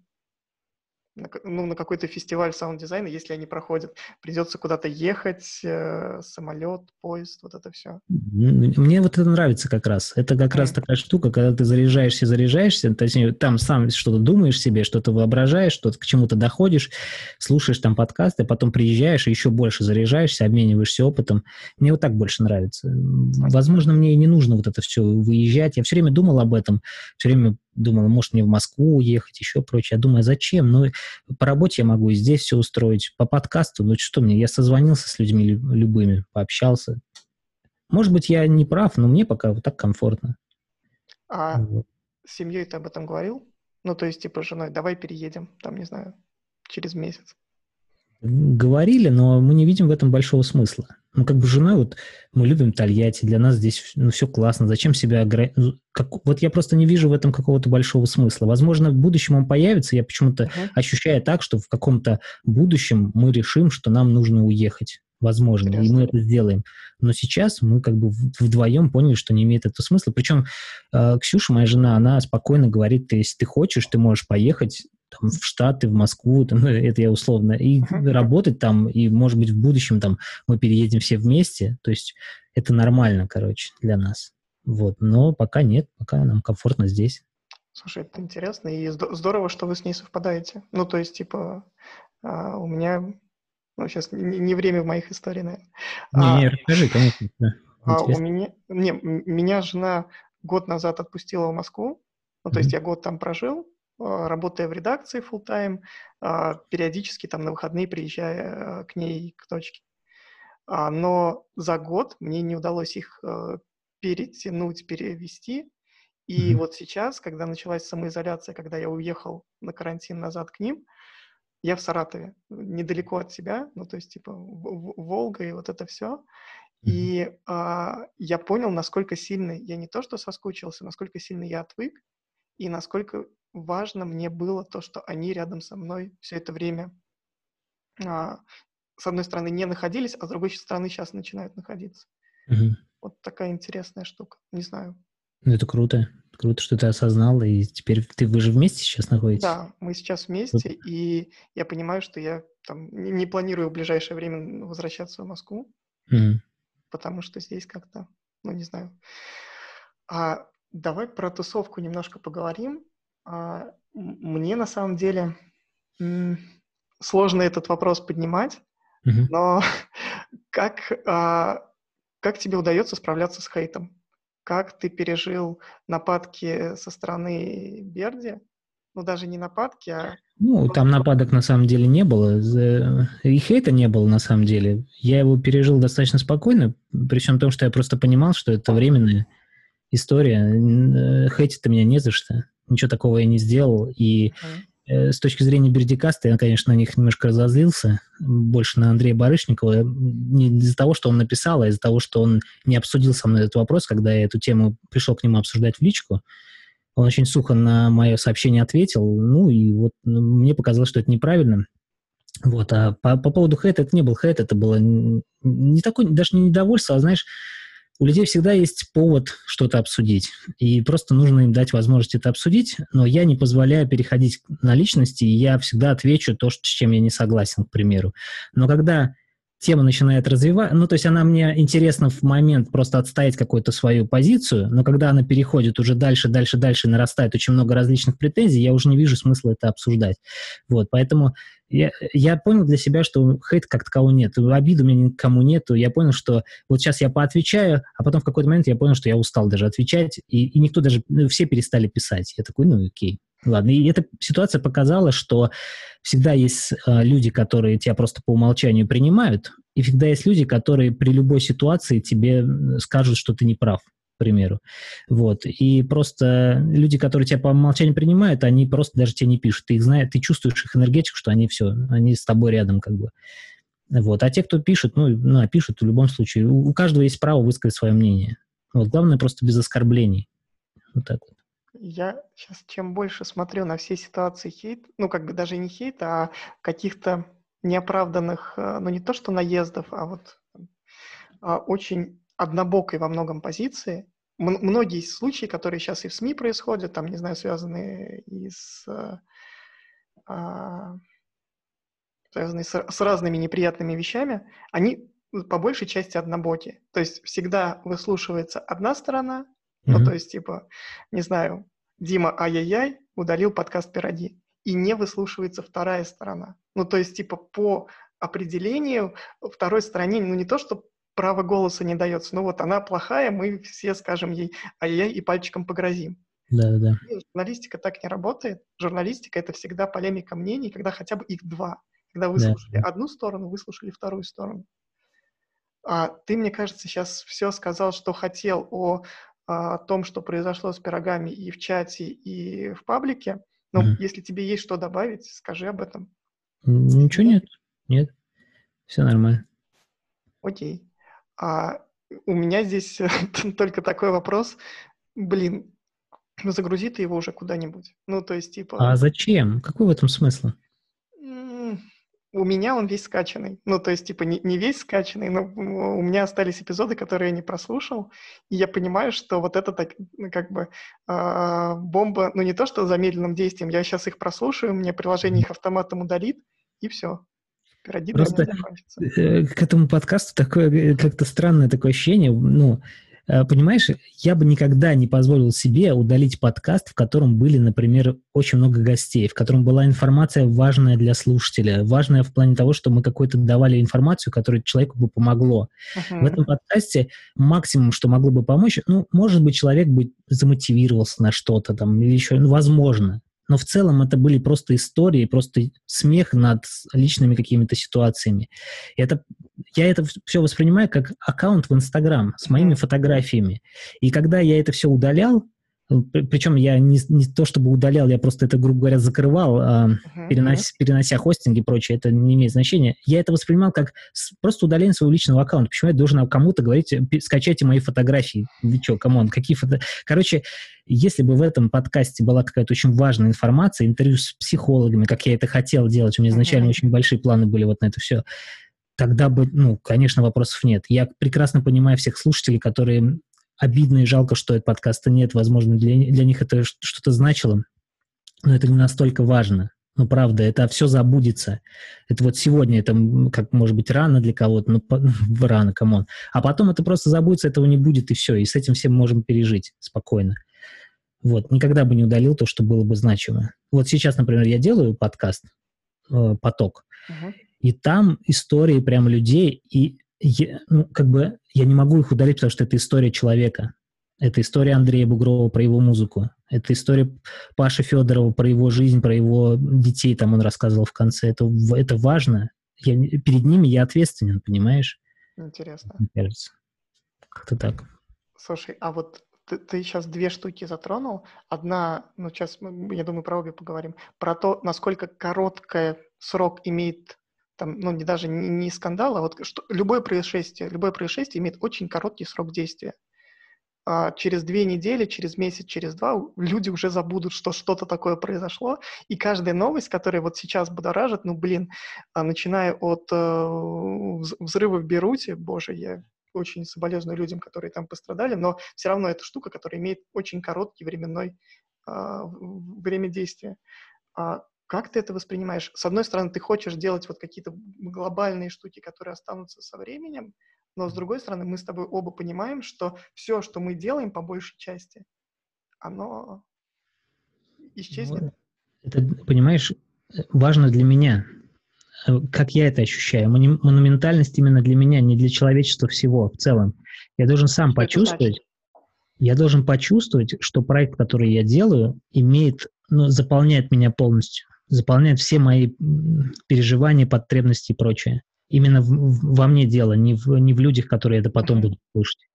A: на, ну, на какой-то фестиваль саунд-дизайна, если они проходят. Придется куда-то ехать, э, самолет, поезд, вот это все.
B: Мне вот это нравится как раз. Это как mm. раз такая штука, когда ты заряжаешься, заряжаешься, то есть там сам что-то думаешь себе, что-то воображаешь, что-то к чему-то доходишь, слушаешь там подкасты, а потом приезжаешь и еще больше заряжаешься, обмениваешься опытом. Мне вот так больше нравится. Возможно, мне и не нужно вот это все выезжать. Я все время думал об этом, все время думал, может, мне в Москву уехать, еще прочее. Я думаю, зачем? Ну, по работе я могу и здесь все устроить, по подкасту, ну, что мне, я созвонился с людьми любыми, пообщался. Может быть, я не прав, но мне пока вот так комфортно.
A: А вот. с семьей ты об этом говорил? Ну, то есть, типа, с женой, давай переедем, там, не знаю, через месяц.
B: Говорили, но мы не видим в этом большого смысла. Ну, как бы жена, вот мы любим Тольятти, для нас здесь ну, все классно, зачем себя ограничивать? Ну, как... Вот я просто не вижу в этом какого-то большого смысла. Возможно, в будущем он появится, я почему-то uh-huh. ощущаю так, что в каком-то будущем мы решим, что нам нужно уехать. Возможно, Интересно. и мы это сделаем. Но сейчас мы как бы вдвоем поняли, что не имеет этого смысла. Причем э, Ксюша, моя жена, она спокойно говорит, если ты хочешь, ты можешь поехать там, в Штаты, в Москву, там, ну, это я условно, и uh-huh. работать там, и, может быть, в будущем там мы переедем все вместе, то есть это нормально, короче, для нас. Вот, но пока нет, пока нам комфортно здесь.
A: Слушай, это интересно, и здорово, что вы с ней совпадаете. Ну, то есть, типа, а, у меня... Ну, сейчас не, не время в моих историях, наверное.
B: Не, а, расскажи, конечно. Да.
A: А у меня... Не, меня жена год назад отпустила в Москву. Ну, то mm-hmm. есть я год там прожил, работая в редакции full time, а, периодически там на выходные приезжая к ней к дочке. Но за год мне не удалось их перетянуть, перевести. И mm-hmm. вот сейчас, когда началась самоизоляция, когда я уехал на карантин назад к ним, я в Саратове, недалеко от себя, ну, то есть, типа, Волга и вот это все. И а, я понял, насколько сильно я не то что соскучился, насколько сильно я отвык, и насколько важно мне было то, что они рядом со мной все это время, а, с одной стороны, не находились, а с другой стороны, сейчас начинают находиться. Mm-hmm. Вот такая интересная штука. Не знаю.
B: Ну, это круто. Круто, что ты осознал, и теперь ты, вы же вместе сейчас находитесь?
A: Да, мы сейчас вместе, и я понимаю, что я там не, не планирую в ближайшее время возвращаться в Москву, mm. потому что здесь как-то, ну, не знаю. А давай про тусовку немножко поговорим. А, мне на самом деле сложно этот вопрос поднимать, mm-hmm. но как, а, как тебе удается справляться с хейтом? Как ты пережил нападки со стороны Берди? Ну, даже не нападки, а...
B: Ну, там нападок на самом деле не было. И хейта не было на самом деле. Я его пережил достаточно спокойно, причем том, что я просто понимал, что это временная история. Хейтить-то меня не за что. Ничего такого я не сделал. И Э, с точки зрения Бердикаста, я, конечно, на них немножко разозлился, больше на Андрея Барышникова, не из-за того, что он написал, а из-за того, что он не обсудил со мной этот вопрос, когда я эту тему пришел к нему обсуждать в личку. Он очень сухо на мое сообщение ответил, ну и вот ну, мне показалось, что это неправильно. Вот, а по, по поводу хэта, это не был хэт, это было не такое, даже не недовольство, а, знаешь, у людей всегда есть повод что-то обсудить, и просто нужно им дать возможность это обсудить, но я не позволяю переходить на личности, и я всегда отвечу то, с чем я не согласен, к примеру. Но когда тема начинает развивать, ну, то есть она мне интересна в момент просто отстоять какую-то свою позицию, но когда она переходит уже дальше, дальше, дальше, нарастает очень много различных претензий, я уже не вижу смысла это обсуждать. Вот, поэтому я, я понял для себя, что хейт как такового нет, обиды у меня никому нету, я понял, что вот сейчас я поотвечаю, а потом в какой-то момент я понял, что я устал даже отвечать, и, и никто даже, ну, все перестали писать. Я такой, ну, окей. Ладно, и эта ситуация показала, что всегда есть э, люди, которые тебя просто по умолчанию принимают, и всегда есть люди, которые при любой ситуации тебе скажут, что ты не прав, к примеру. Вот. И просто люди, которые тебя по умолчанию принимают, они просто даже тебе не пишут. Ты их знаешь, ты чувствуешь их энергетику, что они все, они с тобой рядом как бы. Вот. А те, кто пишет, ну, ну пишут в любом случае. У, у каждого есть право высказать свое мнение. Вот. Главное просто без оскорблений. Вот так вот.
A: Я сейчас чем больше смотрю на все ситуации хейт, ну, как бы даже не хейт, а каких-то неоправданных, э, ну, не то что наездов, а вот а, очень однобокой во многом позиции. М- многие случаи, которые сейчас и в СМИ происходят, там, не знаю, связанные и с, а, а связанные с, с разными неприятными вещами, они по большей части однобоки. То есть всегда выслушивается одна сторона. Ну, то есть, типа, не знаю, Дима ай-яй-яй удалил подкаст «Пироги», и не выслушивается вторая сторона. Ну, то есть, типа, по определению второй стороне, ну, не то, что право голоса не дается, ну, вот она плохая, мы все скажем ей ай-яй и пальчиком погрозим.
B: Да, да.
A: Журналистика так не работает. Журналистика — это всегда полемика мнений, когда хотя бы их два. Когда выслушали да. одну сторону, выслушали вторую сторону. А ты, мне кажется, сейчас все сказал, что хотел о о том, что произошло с пирогами и в чате, и в паблике. Но mm если тебе есть что добавить, скажи об этом.
B: Ничего нет. Нет. Все нормально.
A: Окей. А у меня здесь только такой вопрос. Блин, ну загрузи ты его уже куда-нибудь. Ну, то есть, типа...
B: А зачем? Какой в этом смысл?
A: У меня он весь скачанный. Ну, то есть, типа, не, не весь скачанный, но у меня остались эпизоды, которые я не прослушал, и я понимаю, что вот это так, ну, как бы э, бомба, ну, не то, что замедленным действием, я сейчас их прослушаю, мне приложение их автоматом удалит, и все.
B: Просто э, к этому подкасту такое э, как-то странное такое ощущение, ну, понимаешь, я бы никогда не позволил себе удалить подкаст, в котором были, например, очень много гостей, в котором была информация важная для слушателя, важная в плане того, что мы какую-то давали информацию, которая человеку бы помогло. Uh-huh. В этом подкасте максимум, что могло бы помочь, ну, может быть, человек бы замотивировался на что-то там, или еще, ну, возможно. Но в целом это были просто истории, просто смех над личными какими-то ситуациями. И это, я это все воспринимаю как аккаунт в Инстаграм с моими фотографиями. И когда я это все удалял, причем я не, не то чтобы удалял, я просто это, грубо говоря, закрывал, а, uh-huh. перенос, перенося хостинги и прочее, это не имеет значения. Я это воспринимал как просто удаление своего личного аккаунта. Почему я должен кому-то говорить, скачайте мои фотографии? Вы что, come on, какие фото... Короче, если бы в этом подкасте была какая-то очень важная информация, интервью с психологами, как я это хотел делать, у меня изначально uh-huh. очень большие планы были вот на это все, тогда бы, ну, конечно, вопросов нет. Я прекрасно понимаю всех слушателей, которые обидно и жалко, что этот подкаста нет. Возможно, для, для них это что-то значило, но это не настолько важно. Ну, правда, это все забудется. Это вот сегодня, это, как может быть, рано для кого-то, ну, по, рано, come on. А потом это просто забудется, этого не будет, и все. И с этим всем можем пережить спокойно. Вот, никогда бы не удалил то, что было бы значимо. Вот сейчас, например, я делаю подкаст э, «Поток», uh-huh. и там истории прям людей, и я, ну, как бы я не могу их удалить, потому что это история человека. Это история Андрея Бугрова про его музыку. Это история Паши Федорова про его жизнь, про его детей, там он рассказывал в конце. Это, это важно. Я, перед ними я ответственен, понимаешь?
A: Интересно.
B: Мне кажется. Как-то так.
A: Слушай, а вот ты, ты сейчас две штуки затронул. Одна, ну сейчас мы, я думаю, про обе поговорим. Про то, насколько короткий срок имеет там, ну, не даже не, не скандал, а вот что, любое происшествие, любое происшествие имеет очень короткий срок действия. А через две недели, через месяц, через два люди уже забудут, что что-то такое произошло, и каждая новость, которая вот сейчас будоражит, ну, блин, а, начиная от э, взрыва в Беруте, боже, я очень соболезную людям, которые там пострадали, но все равно это штука, которая имеет очень короткий временной э, время действия. А как ты это воспринимаешь? С одной стороны, ты хочешь делать вот какие-то глобальные штуки, которые останутся со временем, но с другой стороны, мы с тобой оба понимаем, что все, что мы делаем по большей части, оно исчезнет.
B: Это, понимаешь, важно для меня, э, как я это ощущаю. Монументальность именно для меня, не для человечества всего в целом. Я должен сам что почувствовать, я должен почувствовать, что проект, который я делаю, имеет, ну, заполняет меня полностью заполняет все мои переживания, потребности и прочее. Именно в, в, во мне дело, не в, не в людях, которые это потом будут слушать.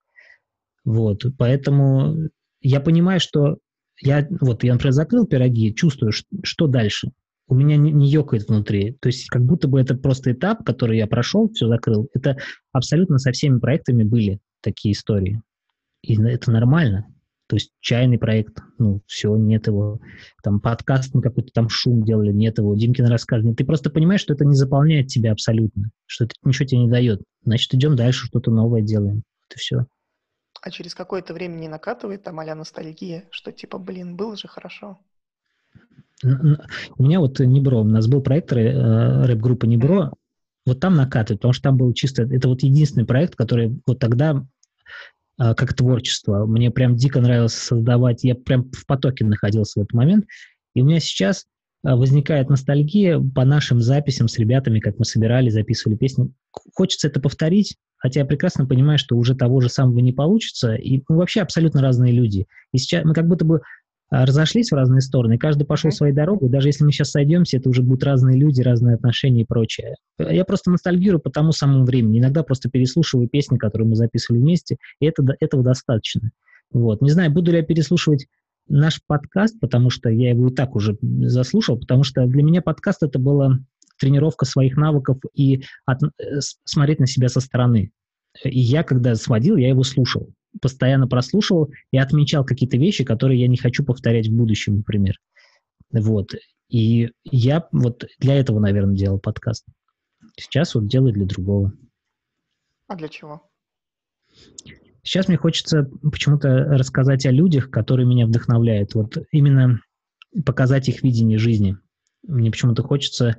B: Вот, поэтому я понимаю, что я, вот, я, например, закрыл пироги, чувствую, что, что дальше. У меня не, не ёкает внутри. То есть как будто бы это просто этап, который я прошел, все закрыл. Это абсолютно со всеми проектами были такие истории. И это нормально. То есть чайный проект, ну, все, нет его. Там подкаст, ну, какой-то там шум делали, нет его. Димкин рассказ. Ты просто понимаешь, что это не заполняет тебя абсолютно, что это ничего тебе не дает. Значит, идем дальше, что-то новое делаем. Это все.
A: А через какое-то время не накатывает там а ностальгия, что типа, блин, было же хорошо?
B: У меня вот Небро, у нас был проект э, рэп-группа Небро, вот там накатывает, потому что там был чисто, это вот единственный проект, который вот тогда как творчество. Мне прям дико нравилось создавать, я прям в потоке находился в этот момент. И у меня сейчас а, возникает ностальгия по нашим записям с ребятами, как мы собирали, записывали песни. Хочется это повторить, хотя я прекрасно понимаю, что уже того же самого не получится, и мы вообще абсолютно разные люди. И сейчас мы как будто бы а, разошлись в разные стороны, каждый пошел mm-hmm. своей дорогой. Даже если мы сейчас сойдемся, это уже будут разные люди, разные отношения и прочее. Я просто ностальгирую по тому самому времени. Иногда просто переслушиваю песни, которые мы записывали вместе, и это, этого достаточно. Вот. Не знаю, буду ли я переслушивать наш подкаст, потому что я его и так уже заслушал, потому что для меня подкаст это была тренировка своих навыков и от, э, смотреть на себя со стороны. И я, когда сводил, я его слушал постоянно прослушивал и отмечал какие-то вещи, которые я не хочу повторять в будущем, например. Вот. И я вот для этого, наверное, делал подкаст. Сейчас вот делаю для другого.
A: А для чего?
B: Сейчас мне хочется почему-то рассказать о людях, которые меня вдохновляют. Вот именно показать их видение жизни. Мне почему-то хочется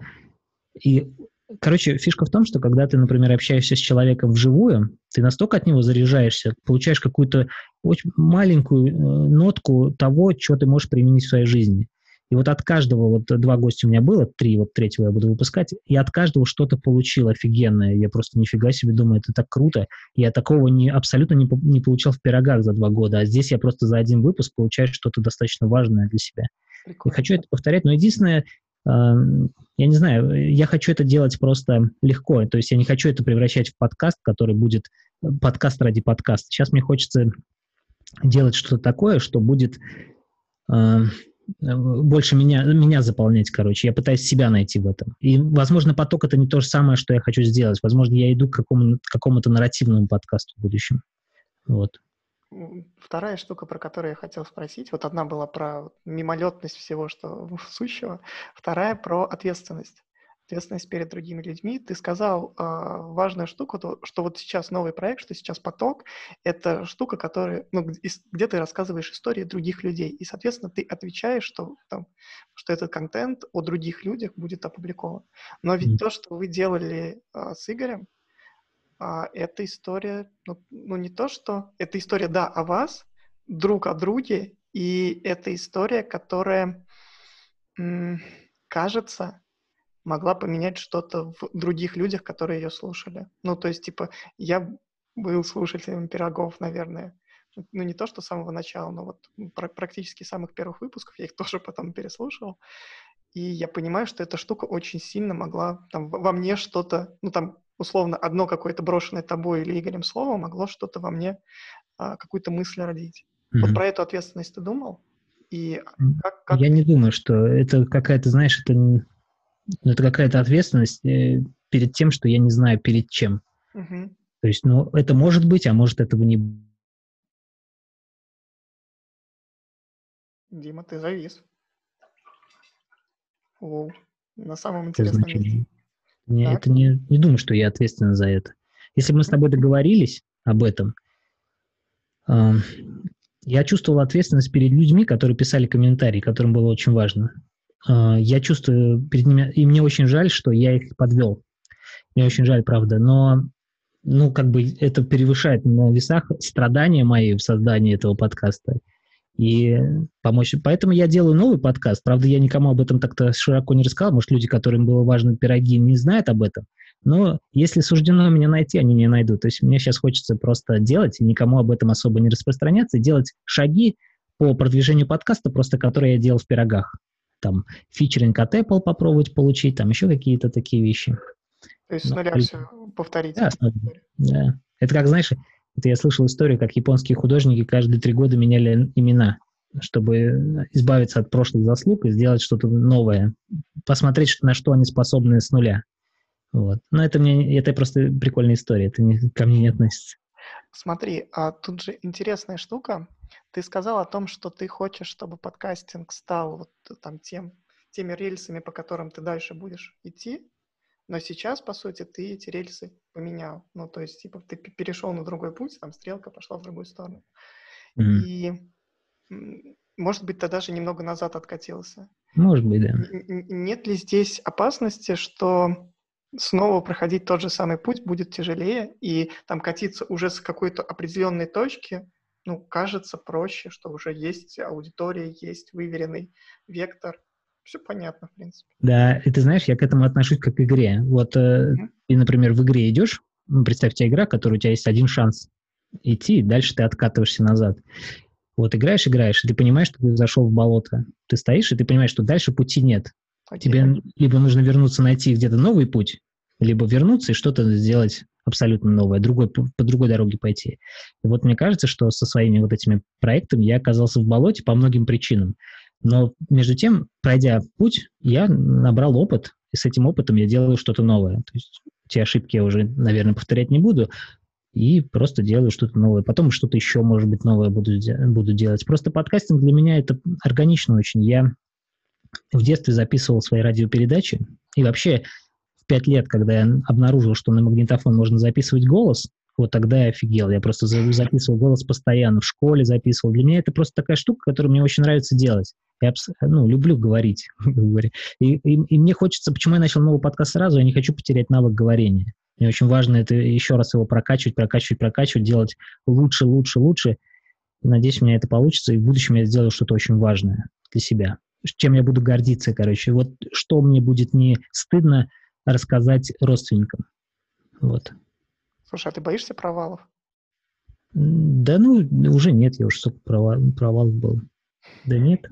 B: и короче, фишка в том, что когда ты, например, общаешься с человеком вживую, ты настолько от него заряжаешься, получаешь какую-то очень маленькую э, нотку того, что ты можешь применить в своей жизни. И вот от каждого, вот два гостя у меня было, три, вот третьего я буду выпускать, и от каждого что-то получил офигенное. Я просто нифига себе думаю, это так круто. Я такого не, абсолютно не, не получал в пирогах за два года, а здесь я просто за один выпуск получаю что-то достаточно важное для себя. Прикольно. И хочу это повторять, но единственное, я не знаю, я хочу это делать просто легко, то есть я не хочу это превращать в подкаст, который будет э, подкаст ради подкаста. Сейчас мне хочется делать что-то такое, что будет э, Э, больше меня, меня заполнять, короче. Я пытаюсь себя найти в этом. И, возможно, поток — это не то же самое, что я хочу сделать. Возможно, я иду к какому, какому-то нарративному подкасту в будущем. Вот.
A: Вторая штука, про которую я хотел спросить, вот одна была про мимолетность всего, что сущего, вторая про ответственность ответственность перед другими людьми. Ты сказал э, важную штуку, то, что вот сейчас новый проект, что сейчас поток, это штука, которая, ну, где ты рассказываешь истории других людей, и, соответственно, ты отвечаешь, что, там, что этот контент о других людях будет опубликован. Но ведь mm-hmm. то, что вы делали э, с Игорем, э, это история, ну, ну, не то, что, это история, да, о вас, друг о друге, и это история, которая, кажется, могла поменять что-то в других людях, которые ее слушали. Ну, то есть, типа, я был слушателем пирогов, наверное. Ну, не то, что с самого начала, но вот практически самых первых выпусков, я их тоже потом переслушал. И я понимаю, что эта штука очень сильно могла там, во мне что-то, ну, там, условно, одно какое-то брошенное тобой или Игорем слово могло что-то во мне, а, какую-то мысль родить. Mm-hmm. Вот про эту ответственность ты думал? И
B: как, как... Я не думаю, что это какая-то, знаешь, это ну, это какая-то ответственность э, перед тем, что я не знаю перед чем. Угу. То есть, ну, это может быть, а может этого не быть.
A: Дима, ты завис. Воу. На самом интересном месте.
B: Не, это не, не думаю, что я ответственен за это. Если бы мы с тобой договорились об этом, э, я чувствовал ответственность перед людьми, которые писали комментарии, которым было очень важно. А, я чувствую перед ними, и мне очень жаль, что я их подвел. Мне очень жаль, правда, но ну, как бы это превышает на весах страдания мои в создании этого подкаста и помочь. Поэтому я делаю новый подкаст. Правда, я никому об этом так-то широко не рассказал. Может, люди, которым было важно пироги, не знают об этом. Но если суждено меня найти, они меня найдут. То есть мне сейчас хочется просто делать и никому об этом особо не распространяться, делать шаги по продвижению подкаста, просто которые я делал в пирогах там фичеринг от Apple попробовать получить, там еще какие-то такие вещи.
A: То есть с нуля все повторить.
B: Да, да. Это как, знаешь, это я слышал историю, как японские художники каждые три года меняли имена, чтобы избавиться от прошлых заслуг и сделать что-то новое, посмотреть, на что они способны с нуля. Вот. Но это мне, это просто прикольная история, это не, ко мне не относится.
A: Смотри, а тут же интересная штука. Ты сказал о том, что ты хочешь, чтобы подкастинг стал вот там тем, теми рельсами, по которым ты дальше будешь идти, но сейчас, по сути, ты эти рельсы поменял. Ну, то есть, типа, ты перешел на другой путь, там стрелка пошла в другую сторону. Mm-hmm. И, может быть, ты даже немного назад откатился.
B: Может быть, да.
A: Нет ли здесь опасности, что снова проходить тот же самый путь будет тяжелее, и там катиться уже с какой-то определенной точки, ну, кажется проще, что уже есть аудитория, есть выверенный вектор. Все понятно, в принципе.
B: Да, и ты знаешь, я к этому отношусь как к игре. Вот mm-hmm. ты, например, в игре идешь, ну, представь тебе игра, которая у тебя есть один шанс идти, и дальше ты откатываешься назад. Вот играешь, играешь, и ты понимаешь, что ты зашел в болото. Ты стоишь, и ты понимаешь, что дальше пути нет. Okay. Тебе либо нужно вернуться, найти где-то новый путь, либо вернуться и что-то сделать абсолютно новое, другой, по другой дороге пойти. И вот мне кажется, что со своими вот этими проектами я оказался в болоте по многим причинам. Но между тем, пройдя путь, я набрал опыт, и с этим опытом я делаю что-то новое. То есть те ошибки я уже, наверное, повторять не буду, и просто делаю что-то новое. Потом что-то еще, может быть, новое буду, буду делать. Просто подкастинг для меня это органично очень. Я в детстве записывал свои радиопередачи, и вообще в пять лет, когда я обнаружил, что на магнитофон можно записывать голос, вот тогда я офигел. Я просто записывал голос постоянно, в школе записывал. Для меня это просто такая штука, которую мне очень нравится делать. Я ну, люблю говорить. и, и, и мне хочется, почему я начал новый подкаст сразу, я не хочу потерять навык говорения. Мне очень важно это еще раз его прокачивать, прокачивать, прокачивать, делать лучше, лучше, лучше. Надеюсь, у меня это получится, и в будущем я сделаю что-то очень важное для себя. Чем я буду гордиться, короче. Вот что мне будет не стыдно рассказать родственникам. Вот.
A: Слушай, а ты боишься провалов?
B: Да ну, уже нет, я уже столько провал, провалов был. Да нет.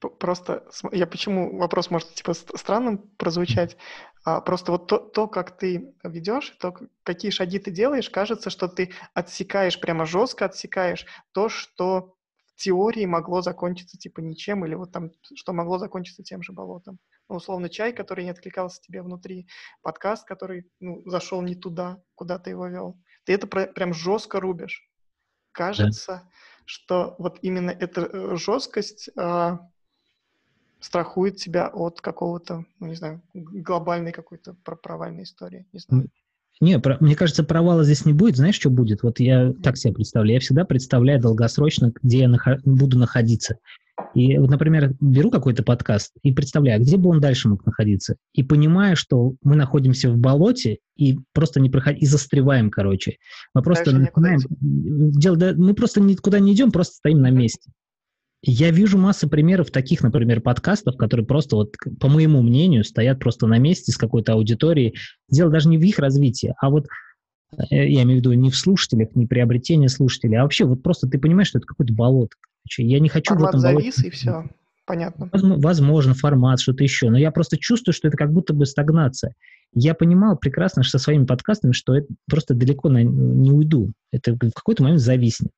A: Просто я почему вопрос может типа странным прозвучать, а просто вот то, то, как ты ведешь, то, какие шаги ты делаешь, кажется, что ты отсекаешь, прямо жестко отсекаешь то, что в теории могло закончиться типа ничем, или вот там, что могло закончиться тем же болотом. Ну, условно, чай, который не откликался тебе внутри, подкаст, который ну, зашел не туда, куда ты его вел. Ты это прям жестко рубишь. Кажется, да. что вот именно эта э, жесткость а, страхует тебя от какого-то, ну, не знаю, глобальной какой-то провальной истории. Не знаю.
B: Не, про, мне кажется, провала здесь не будет. Знаешь, что будет? Вот я так себе представляю. Я всегда представляю долгосрочно, где я нах- буду находиться. И вот, например, беру какой-то подкаст и представляю, где бы он дальше мог находиться. И понимаю, что мы находимся в болоте и просто не проходим, и застреваем, короче. Мы просто начинаем... Дело, да, мы просто никуда не идем, просто стоим на месте. Я вижу массу примеров таких, например, подкастов, которые просто, вот, по моему мнению, стоят просто на месте с какой-то аудиторией. Дело даже не в их развитии, а вот э, я имею в виду не в слушателях, не приобретение слушателей, а вообще вот просто ты понимаешь, что это какой-то болото. Я не хочу
A: формат
B: в этом
A: завис, болоте... и все. Понятно.
B: Возможно, формат, что-то еще. Но я просто чувствую, что это как будто бы стагнация. Я понимал прекрасно что со своими подкастами, что это просто далеко на, не уйду. Это в какой-то момент зависнет.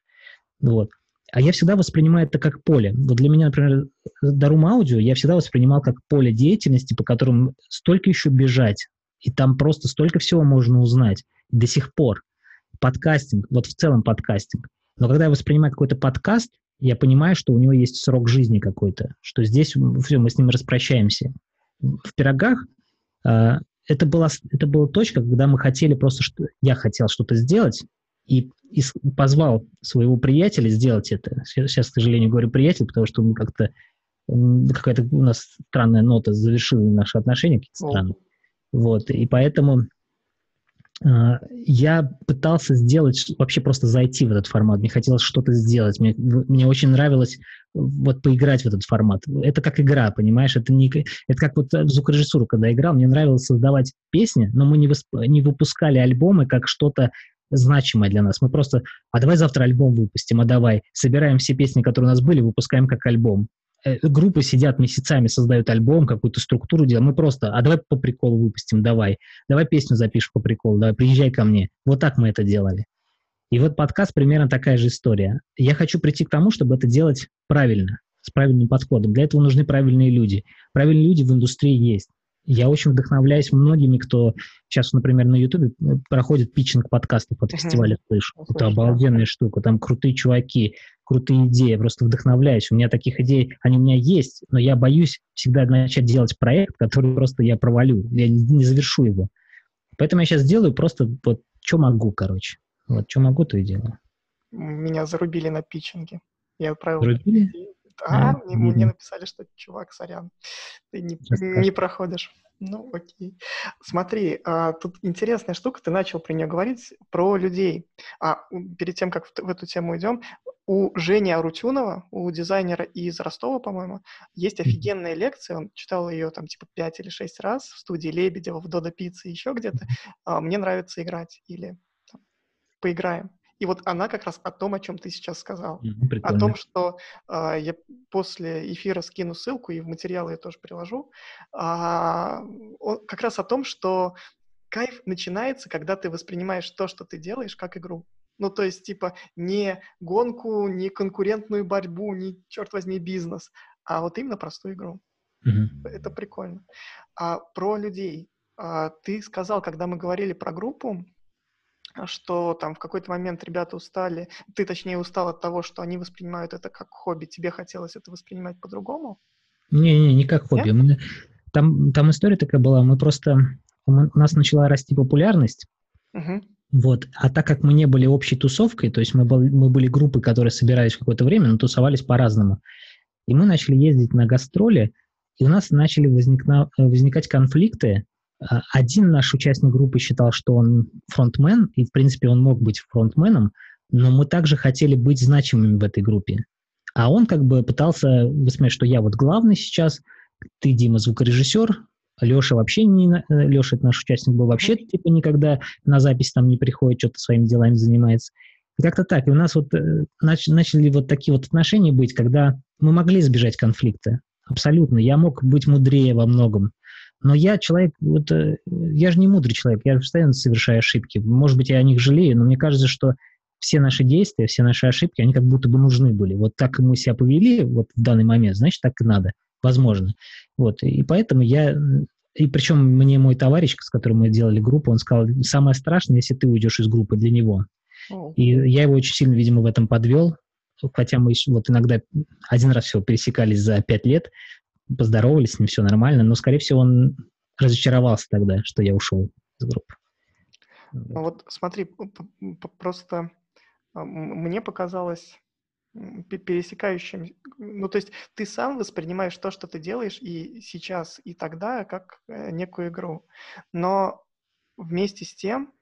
B: Вот. А я всегда воспринимаю это как поле. Вот для меня, например, Дарум Аудио я всегда воспринимал как поле деятельности, по которому столько еще бежать. И там просто столько всего можно узнать до сих пор. Подкастинг, вот в целом подкастинг. Но когда я воспринимаю какой-то подкаст, я понимаю, что у него есть срок жизни какой-то, что здесь все, мы с ним распрощаемся. В пирогах э, это, была, это была точка, когда мы хотели просто, что я хотел что-то сделать, и, и позвал своего приятеля сделать это. Сейчас, к сожалению, говорю приятель, потому что мы как-то какая-то у нас странная нота завершила наши отношения, какие-то странные. Вот, и поэтому э, я пытался сделать, вообще просто зайти в этот формат. Мне хотелось что-то сделать. Мне, мне очень нравилось вот поиграть в этот формат. Это как игра, понимаешь? Это, не, это как вот звукорежиссуру, когда играл. Мне нравилось создавать песни, но мы не, восп, не выпускали альбомы как что-то значимое для нас. Мы просто, а давай завтра альбом выпустим, а давай. Собираем все песни, которые у нас были, выпускаем как альбом. Э, группы сидят месяцами, создают альбом, какую-то структуру делаем. Мы просто, а давай по приколу выпустим, давай. Давай песню запишем по приколу, давай, приезжай ко мне. Вот так мы это делали. И вот подкаст примерно такая же история. Я хочу прийти к тому, чтобы это делать правильно, с правильным подходом. Для этого нужны правильные люди. Правильные люди в индустрии есть. Я очень вдохновляюсь многими, кто сейчас, например, на Ютубе э, проходит питчинг подкастов от фестиваля «Слыш». Это обалденная штука, там крутые чуваки, крутые идеи, я просто вдохновляюсь. У меня таких идей, они у меня есть, но я боюсь всегда начать делать проект, который просто я провалю, я не, не завершу его. Поэтому я сейчас делаю просто вот что могу, короче. Вот что могу, то и делаю.
A: Меня зарубили на питчинге. Я отправил
B: Зарубили?
A: А, мне, мне написали, что чувак, сорян, ты не, не проходишь. Ну, окей. Смотри, а, тут интересная штука, ты начал про нее говорить, про людей. А перед тем, как в, в эту тему идем, у Жени Арутюнова, у дизайнера из Ростова, по-моему, есть офигенная лекция, он читал ее там типа пять или шесть раз в студии Лебедева, в Дода Пицце, еще где-то. А, мне нравится играть или там, поиграем. И вот она как раз о том, о чем ты сейчас сказал.
B: Mm-hmm,
A: о том, что э, я после эфира скину ссылку, и в материалы я тоже приложу. Э, он, как раз о том, что кайф начинается, когда ты воспринимаешь то, что ты делаешь, как игру. Ну, то есть, типа, не гонку, не конкурентную борьбу, не, черт возьми, бизнес, а вот именно простую игру.
B: Mm-hmm.
A: Это прикольно. А про людей. А, ты сказал, когда мы говорили про группу, что там в какой-то момент ребята устали, ты точнее устал от того, что они воспринимают это как хобби, тебе хотелось это воспринимать по-другому?
B: Не-не, не как хобби. Мы, там, там история такая была, мы просто, у нас начала расти популярность,
A: угу.
B: вот, а так как мы не были общей тусовкой, то есть мы, был, мы были группы, которые собирались какое-то время, но тусовались по-разному, И мы начали ездить на гастроли, и у нас начали возникна, возникать конфликты. А, один наш участник группы считал, что он фронтмен, и, в принципе, он мог быть фронтменом, но мы также хотели быть значимыми в этой группе. А он как бы пытался высмеять, что я вот главный сейчас, ты, Дима, звукорежиссер, Леша вообще не... Э, Леша, это наш участник, был вообще типа никогда на запись там не приходит, что-то своими делами занимается. И как-то так. И у нас вот э, нач, начали вот такие вот отношения быть, когда мы могли избежать конфликта. Абсолютно. Я мог быть мудрее во многом. Но я человек, вот, э, я же не мудрый человек, я постоянно совершаю ошибки. Может быть, я о них жалею, но мне кажется, что все наши действия, все наши ошибки, они как будто бы нужны были. Вот так мы себя повели вот в данный момент, значит, так и надо возможно. Вот, и поэтому я... И причем мне мой товарищ, с которым мы делали группу, он сказал, самое страшное, если ты уйдешь из группы для него. И я его очень сильно, видимо, в этом подвел, хотя мы вот иногда один раз всего пересекались за пять лет, поздоровались с ним, все нормально, но, скорее всего, он разочаровался тогда, что я ушел из группы.
A: Ну вот смотри, просто а, мне показалось пересекающим. Ну, то есть ты сам воспринимаешь то, что ты делаешь и сейчас, и тогда, как э, некую игру. Но вместе с тем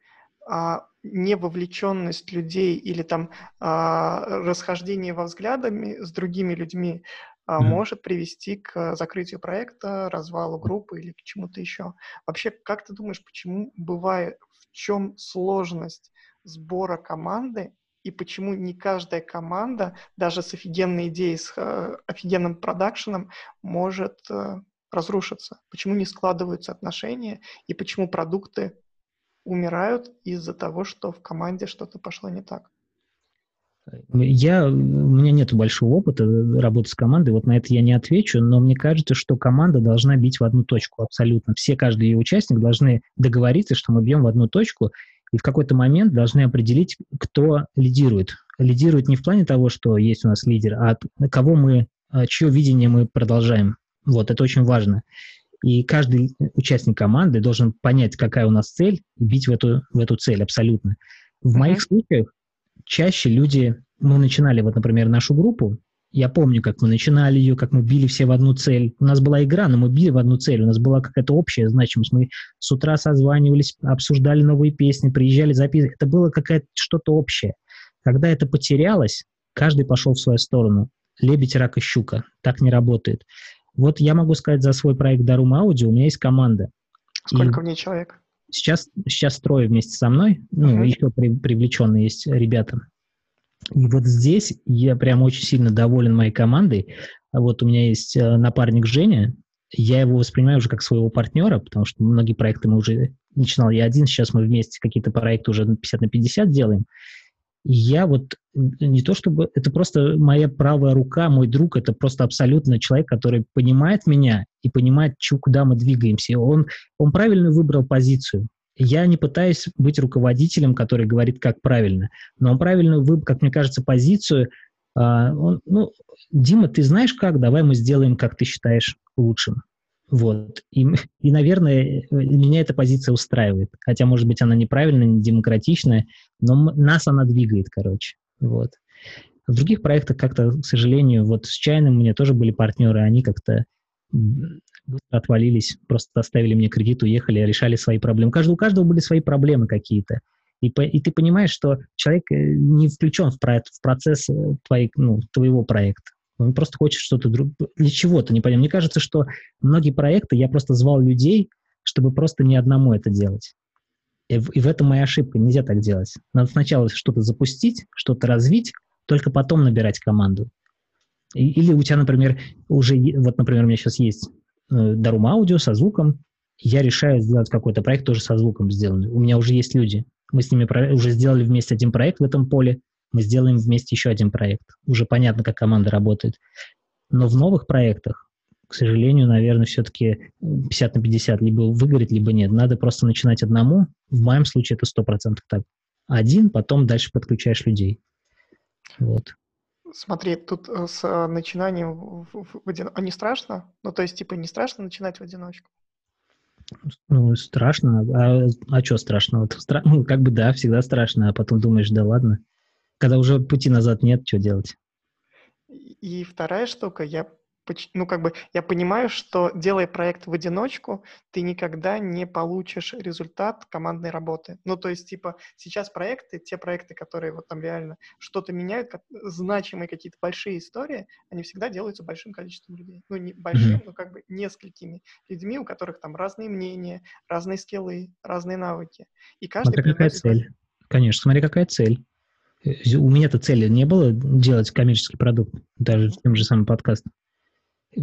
A: а, невовлеченность людей или там а, расхождение во взглядами с другими людьми а, mm. может привести к закрытию проекта, развалу группы или к чему-то еще. Вообще, как ты думаешь, почему бывает, в чем сложность сбора команды и почему не каждая команда, даже с офигенной идеей, с э, офигенным продакшеном, может э, разрушиться? Почему не складываются отношения и почему продукты умирают из-за того, что в команде что-то пошло не так?
B: Я, у меня нет большого опыта работы с командой, вот на это я не отвечу, но мне кажется, что команда должна бить в одну точку абсолютно. Все, каждый ее участник должны договориться, что мы бьем в одну точку, и в какой-то момент должны определить, кто лидирует. Лидирует не в плане того, что есть у нас лидер, а кого мы, а, чье видение мы продолжаем. Вот, это очень важно. И каждый участник команды должен понять, какая у нас цель, и бить в эту, в эту цель абсолютно. В uh-huh. моих случаях чаще люди, мы начинали, вот, например, нашу группу, я помню, как мы начинали ее, как мы били все в одну цель. У нас была игра, но мы били в одну цель. У нас была какая-то общая значимость. Мы с утра созванивались, обсуждали новые песни, приезжали записывать. Это было какое-то что-то общее. Когда это потерялось, каждый пошел в свою сторону. Лебедь, рак и щука. Так не работает. Вот я могу сказать за свой проект Дарум Аудио, у меня есть команда.
A: Сколько и в ней человек?
B: Сейчас, сейчас трое вместе со мной. Ну, uh-huh. еще при, привлеченные есть ребята. И вот здесь я прям очень сильно доволен моей командой. Вот у меня есть э, напарник Женя, я его воспринимаю уже как своего партнера, потому что многие проекты мы уже начинал я один, сейчас мы вместе какие-то проекты уже 50 на 50 делаем. И я вот не то чтобы... Это просто моя правая рука, мой друг, это просто абсолютно человек, который понимает меня и понимает, куда мы двигаемся. Он, он правильно выбрал позицию. Я не пытаюсь быть руководителем, который говорит, как правильно, но он правильно выбрал, как мне кажется, позицию. А, он, ну, Дима, ты знаешь как? Давай мы сделаем, как ты считаешь лучшим. Вот. И, и, наверное, меня эта позиция устраивает. Хотя, может быть, она неправильная, не демократичная, но нас она двигает, короче. Вот. В других проектах как-то, к сожалению, вот с Чайным у меня тоже были партнеры, они как-то отвалились, просто оставили мне кредит, уехали, решали свои проблемы. У каждого, у каждого были свои проблемы какие-то. И, и ты понимаешь, что человек э, не включен в, про, в процесс э, твоей, ну, твоего проекта. Он просто хочет что-то другое, для чего-то, не понятно. Мне кажется, что многие проекты я просто звал людей, чтобы просто не одному это делать. И в, и в этом моя ошибка. Нельзя так делать. Надо сначала что-то запустить, что-то развить, только потом набирать команду. И, или у тебя, например, уже, вот, например, у меня сейчас есть Э, Дарум Аудио со звуком, я решаю сделать какой-то проект тоже со звуком сделанный. У меня уже есть люди. Мы с ними про- уже сделали вместе один проект в этом поле, мы сделаем вместе еще один проект. Уже понятно, как команда работает. Но в новых проектах, к сожалению, наверное, все-таки 50 на 50, либо выгорит, либо нет. Надо просто начинать одному. В моем случае это 100% так. Один, потом дальше подключаешь людей. Вот.
A: Смотри, тут э, с э, начинанием в, в, в один... А не страшно? Ну, то есть, типа, не страшно начинать в одиночку?
B: Ну, страшно. А, а что страшного? Стра... Ну, как бы да, всегда страшно, а потом думаешь, да ладно. Когда уже пути назад нет, что делать?
A: И вторая штука, я ну, как бы, я понимаю, что делая проект в одиночку, ты никогда не получишь результат командной работы. Ну, то есть, типа, сейчас проекты, те проекты, которые вот там реально что-то меняют, как, значимые какие-то большие истории, они всегда делаются большим количеством людей. Ну, не большим, mm-hmm. но как бы несколькими людьми, у которых там разные мнения, разные скиллы, разные навыки.
B: И каждый... Смотри, какая цель. Конечно, смотри, какая цель. У меня-то цели не было делать коммерческий продукт, даже с тем же самым подкастом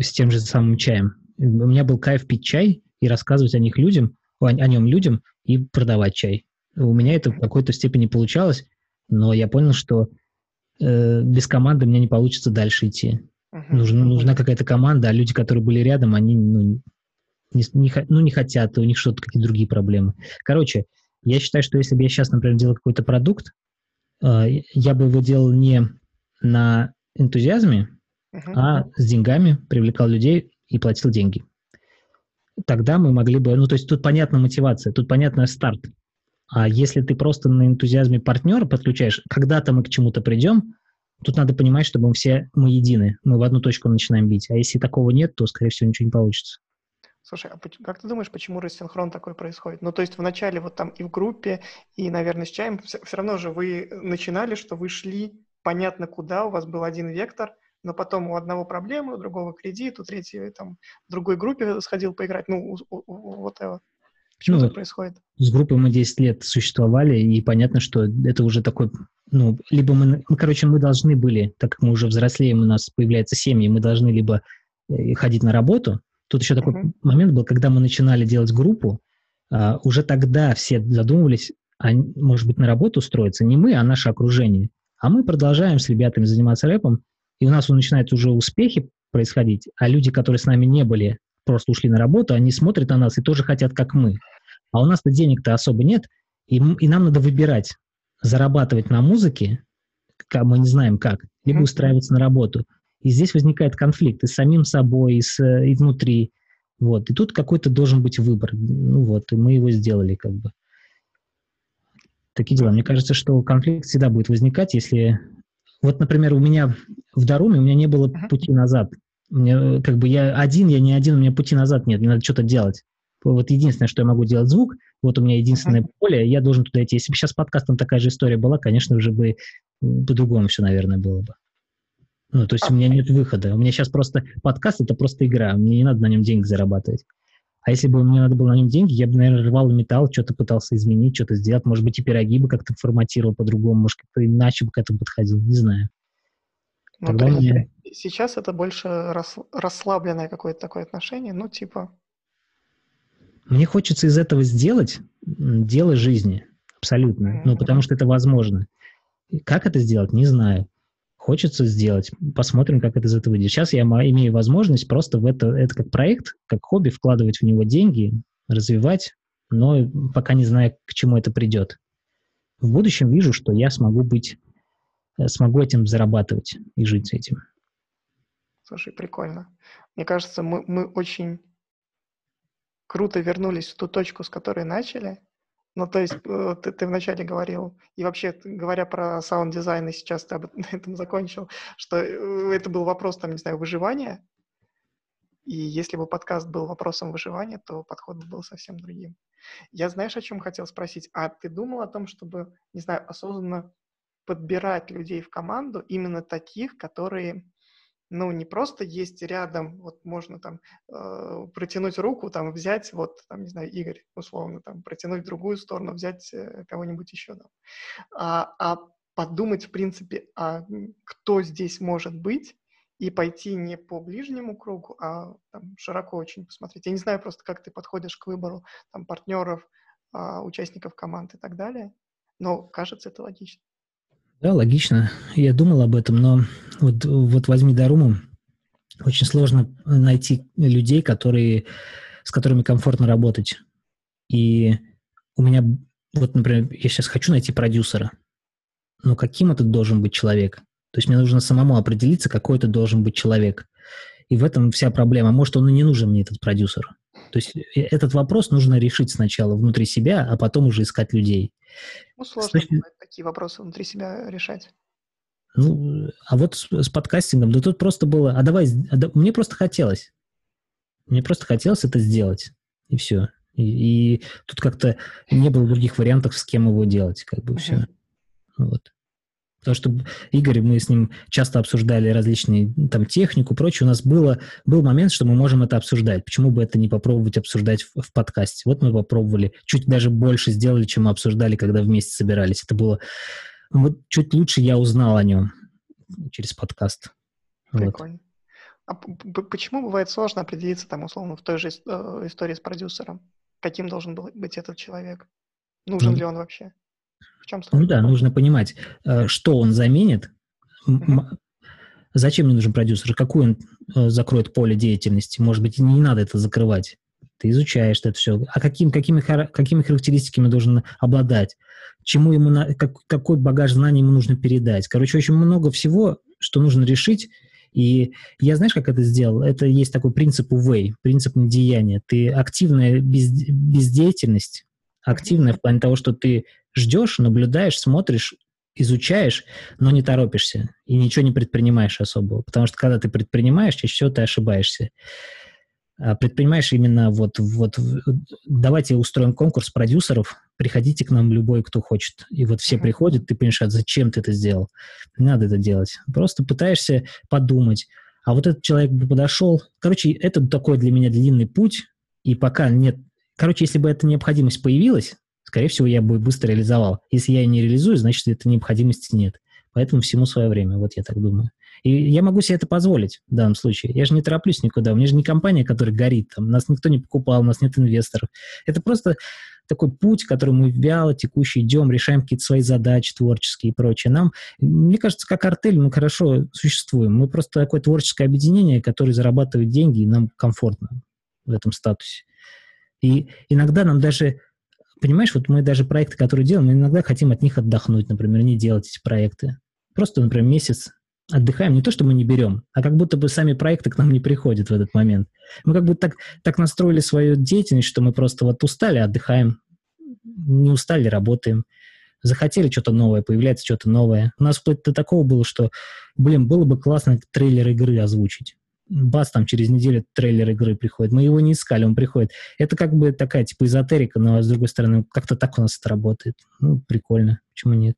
B: с тем же самым чаем. У меня был кайф пить чай и рассказывать о них людям, о, о нем людям и продавать чай. У меня это в какой-то степени получалось, но я понял, что э, без команды мне не получится дальше идти. Uh-huh. Нужна, нужна какая-то команда, а люди, которые были рядом, они ну, не, не, ну, не хотят, у них что-то какие-то другие проблемы. Короче, я считаю, что если бы я сейчас, например, делал какой-то продукт, я бы его делал не на энтузиазме, uh-huh. а с деньгами привлекал людей и платил деньги. Тогда мы могли бы, ну то есть тут понятна мотивация, тут понятный старт. А если ты просто на энтузиазме партнера подключаешь, когда-то мы к чему-то придем, тут надо понимать, что мы все мы едины, мы в одну точку начинаем бить. А если такого нет, то, скорее всего, ничего не получится.
A: Слушай, а как ты думаешь, почему рассинхрон такой происходит? Ну, то есть вначале вот там и в группе, и, наверное, с чаем, все, все равно же вы начинали, что вы шли понятно куда, у вас был один вектор, но потом у одного проблемы, у другого кредит, у третьего там в другой группе сходил поиграть, ну, вот это. Почему ну, это происходит?
B: С группой мы 10 лет существовали, и понятно, что это уже такой, ну, либо мы, мы, короче, мы должны были, так как мы уже взрослеем, у нас появляются семьи, мы должны либо э, ходить на работу. Тут еще такой uh-huh. момент был, когда мы начинали делать группу, а, уже тогда все задумывались, а, может быть, на работу устроиться не мы, а наше окружение. А мы продолжаем с ребятами заниматься рэпом, и у нас начинают уже успехи происходить, а люди, которые с нами не были, просто ушли на работу, они смотрят на нас и тоже хотят, как мы. А у нас-то денег-то особо нет, и, и нам надо выбирать, зарабатывать на музыке, мы не знаем как, либо устраиваться на работу. И здесь возникает конфликт и с самим собой, и, с, и внутри. Вот. И тут какой-то должен быть выбор. Ну вот, и мы его сделали как бы. Такие дела. Мне кажется, что конфликт всегда будет возникать, если вот, например, у меня в Даруме у меня не было пути назад. Мне, как бы я один, я не один, у меня пути назад нет, мне надо что-то делать. Вот единственное, что я могу делать звук, вот у меня единственное uh-huh. поле, я должен туда идти. Если бы сейчас подкастом такая же история была, конечно же бы по-другому все, наверное, было бы. Ну, то есть у меня нет выхода. У меня сейчас просто подкаст это просто игра. Мне не надо на нем деньги зарабатывать. А если бы мне надо было на нем деньги, я бы, наверное, рвал металл, что-то пытался изменить, что-то сделать. Может быть, и пироги бы как-то форматировал по-другому, может, как-то иначе бы к этому подходил, не знаю.
A: Ну, Тогда мне... Сейчас это больше рас... расслабленное какое-то такое отношение, ну, типа...
B: Мне хочется из этого сделать дело жизни, абсолютно. Mm-hmm. Ну, потому что это возможно. Как это сделать, не знаю хочется сделать. Посмотрим, как это из этого выйдет. Сейчас я имею возможность просто в это, это как проект, как хобби, вкладывать в него деньги, развивать, но пока не знаю, к чему это придет. В будущем вижу, что я смогу быть, э, смогу этим зарабатывать и жить этим.
A: Слушай, прикольно. Мне кажется, мы, мы очень круто вернулись в ту точку, с которой начали, ну, то есть э, ты, ты вначале говорил, и вообще, говоря про саунд-дизайн, и сейчас ты об этом закончил, что э, это был вопрос, там, не знаю, выживания, и если бы подкаст был вопросом выживания, то подход был совсем другим. Я знаешь, о чем хотел спросить? А ты думал о том, чтобы, не знаю, осознанно подбирать людей в команду, именно таких, которые ну, не просто есть рядом, вот можно там э, протянуть руку, там взять, вот, там, не знаю, Игорь, условно, там, протянуть в другую сторону, взять э, кого-нибудь еще там. А, а подумать, в принципе, а кто здесь может быть, и пойти не по ближнему кругу, а там, широко очень посмотреть. Я не знаю просто, как ты подходишь к выбору там, партнеров, э, участников команд и так далее, но кажется, это логично.
B: Да, логично. Я думал об этом, но вот, вот возьми Даруму. Очень сложно найти людей, которые, с которыми комфортно работать. И у меня, вот, например, я сейчас хочу найти продюсера. Но каким это должен быть человек? То есть мне нужно самому определиться, какой это должен быть человек. И в этом вся проблема. Может, он и не нужен мне, этот продюсер. То есть э, этот вопрос нужно решить сначала внутри себя, а потом уже искать людей.
A: Ну, сложно точки... такие вопросы внутри себя решать.
B: Ну, а вот с, с подкастингом, да тут просто было, а давай, а да, мне просто хотелось. Мне просто хотелось это сделать, и все. И, и тут как-то не было других вариантов, с кем его делать, как бы uh-huh. все. Вот. Потому что Игорь, мы с ним часто обсуждали различные там технику, прочее. У нас было, был момент, что мы можем это обсуждать. Почему бы это не попробовать обсуждать в, в подкасте? Вот мы попробовали, чуть даже больше сделали, чем мы обсуждали, когда вместе собирались. Это было... Вот чуть лучше я узнал о нем через подкаст.
A: Прикольно. Вот. А почему бывает сложно определиться там, условно, в той же э, истории с продюсером? Каким должен был быть этот человек? Нужен ну, ли он вообще?
B: В чем Ну да, нужно понимать, э, что он заменит, mm-hmm. зачем мне нужен продюсер, какую он э, закроет поле деятельности. Может быть, не надо это закрывать. Ты изучаешь это все. А каким, какими, какими характеристиками должен обладать? Чему ему, на, как, какой багаж знаний ему нужно передать? Короче, очень много всего, что нужно решить. И я, знаешь, как это сделал? Это есть такой принцип UVEY, принцип недеяния. Ты активная без, бездеятельность, активная в плане того, что ты ждешь, наблюдаешь, смотришь, изучаешь, но не торопишься и ничего не предпринимаешь особого. Потому что когда ты предпринимаешь, чаще всего ты ошибаешься. А предпринимаешь именно вот, вот давайте устроим конкурс продюсеров, приходите к нам любой, кто хочет. И вот все приходят, ты понимаешь, а зачем ты это сделал? Не надо это делать. Просто пытаешься подумать. А вот этот человек бы подошел. Короче, это такой для меня длинный путь, и пока нет... Короче, если бы эта необходимость появилась, скорее всего, я бы быстро реализовал. Если я не реализую, значит, этой необходимости нет. Поэтому всему свое время, вот я так думаю. И я могу себе это позволить в данном случае. Я же не тороплюсь никуда. У меня же не компания, которая горит. Там, нас никто не покупал, у нас нет инвесторов. Это просто такой путь, который мы вяло текущий идем, решаем какие-то свои задачи творческие и прочее. Нам, мне кажется, как артель мы хорошо существуем. Мы просто такое творческое объединение, которое зарабатывает деньги, и нам комфортно в этом статусе. И иногда нам даже понимаешь, вот мы даже проекты, которые делаем, иногда хотим от них отдохнуть, например, не делать эти проекты. Просто, например, месяц отдыхаем. Не то, что мы не берем, а как будто бы сами проекты к нам не приходят в этот момент. Мы как бы так, так настроили свою деятельность, что мы просто вот устали, отдыхаем. Не устали, работаем. Захотели что-то новое, появляется что-то новое. У нас вплоть до такого было, что, блин, было бы классно трейлер игры озвучить бац, там через неделю трейлер игры приходит. Мы его не искали, он приходит. Это как бы такая, типа, эзотерика, но, с другой стороны, как-то так у нас это работает. Ну, прикольно. Почему нет?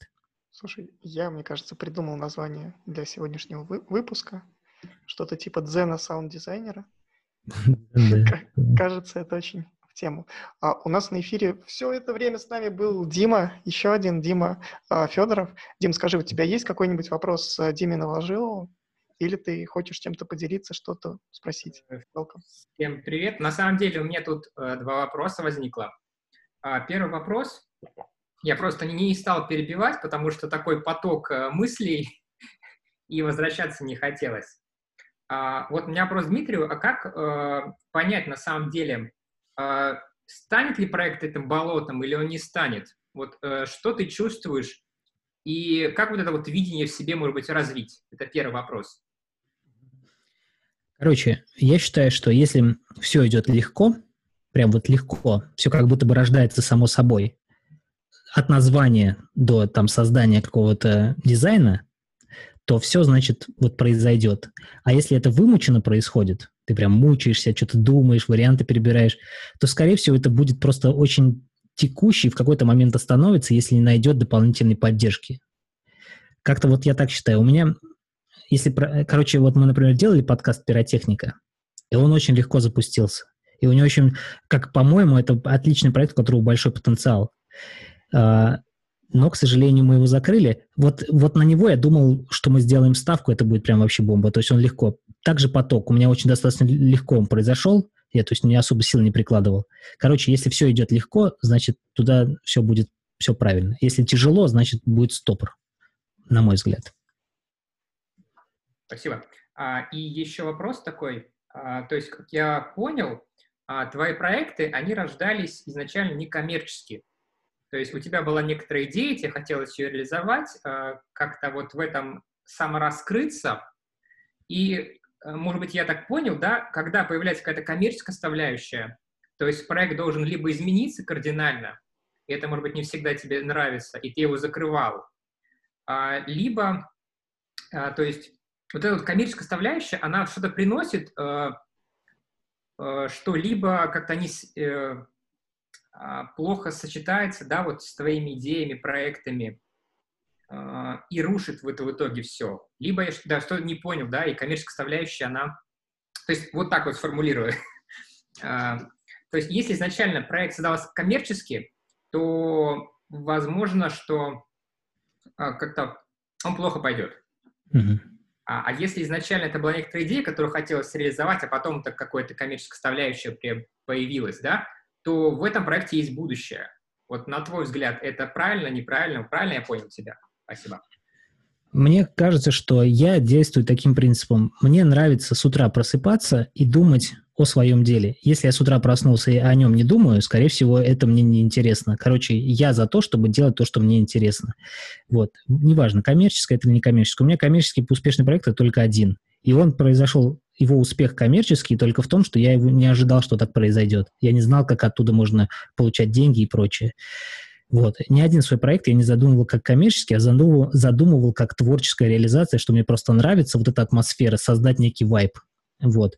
A: Слушай, я, мне кажется, придумал название для сегодняшнего вы- выпуска. Что-то типа дзена саунд-дизайнера. Кажется, это очень в тему. А у нас на эфире все это время с нами был Дима, еще один Дима а, Федоров. Дим, скажи, у тебя есть какой-нибудь вопрос Диме Наложилову? Или ты хочешь чем-то поделиться, что-то спросить?
C: Welcome. Всем привет. На самом деле у меня тут э, два вопроса возникло. А, первый вопрос. Я просто не стал перебивать, потому что такой поток э, мыслей, и возвращаться не хотелось. А, вот у меня вопрос Дмитрию, а как э, понять на самом деле, э, станет ли проект этим болотом или он не станет? Вот э, что ты чувствуешь и как вот это вот видение в себе, может быть, развить? Это первый вопрос.
B: Короче, я считаю, что если все идет легко, прям вот легко, все как будто бы рождается само собой, от названия до там создания какого-то дизайна, то все, значит, вот произойдет. А если это вымученно происходит, ты прям мучаешься, что-то думаешь, варианты перебираешь, то, скорее всего, это будет просто очень текущий, в какой-то момент остановится, если не найдет дополнительной поддержки. Как-то вот я так считаю. У меня если, короче, вот мы, например, делали подкаст «Пиротехника», и он очень легко запустился. И у него очень, как по-моему, это отличный проект, у которого большой потенциал. А, но, к сожалению, мы его закрыли. Вот, вот на него я думал, что мы сделаем ставку, это будет прям вообще бомба. То есть он легко. Также поток. У меня очень достаточно легко он произошел. Я, то есть, не особо сил не прикладывал. Короче, если все идет легко, значит, туда все будет все правильно. Если тяжело, значит, будет стопор, на мой взгляд.
C: Спасибо. А, и еще вопрос такой. А, то есть, как я понял, а, твои проекты, они рождались изначально некоммерчески. То есть у тебя была некоторая идея, тебе хотелось ее реализовать, как-то вот в этом самораскрыться. И, может быть, я так понял, да, когда появляется какая-то коммерческая составляющая, то есть проект должен либо измениться кардинально, и это, может быть, не всегда тебе нравится, и ты его закрывал, либо то есть вот эта вот коммерческая составляющая, она что-то приносит, э, э, что либо как-то они э, а, плохо сочетается, да, вот с твоими идеями, проектами, и рушит в, это, в итоге все. Либо я да, что не понял, да, и коммерческая составляющая, она... То есть вот так вот сформулирую. То есть если изначально проект создавался коммерчески, то возможно, что как-то он плохо пойдет. Mm-hmm. А, а если изначально это была некоторая идея, которую хотелось реализовать, а потом так какое-то коммерческая составляющая появилась, да, то в этом проекте есть будущее. Вот на твой взгляд, это правильно, неправильно? Правильно я понял тебя? Спасибо.
B: Мне кажется, что я действую таким принципом. Мне нравится с утра просыпаться и думать о своем деле. Если я с утра проснулся и о нем не думаю, скорее всего, это мне не интересно. Короче, я за то, чтобы делать то, что мне интересно. Вот. Неважно, коммерческое это или не коммерческое. У меня коммерческий успешный проект это только один. И он произошел, его успех коммерческий только в том, что я его не ожидал, что так произойдет. Я не знал, как оттуда можно получать деньги и прочее. Вот. Ни один свой проект я не задумывал как коммерческий, а задумывал, задумывал как творческая реализация, что мне просто нравится вот эта атмосфера, создать некий вайб. Вот.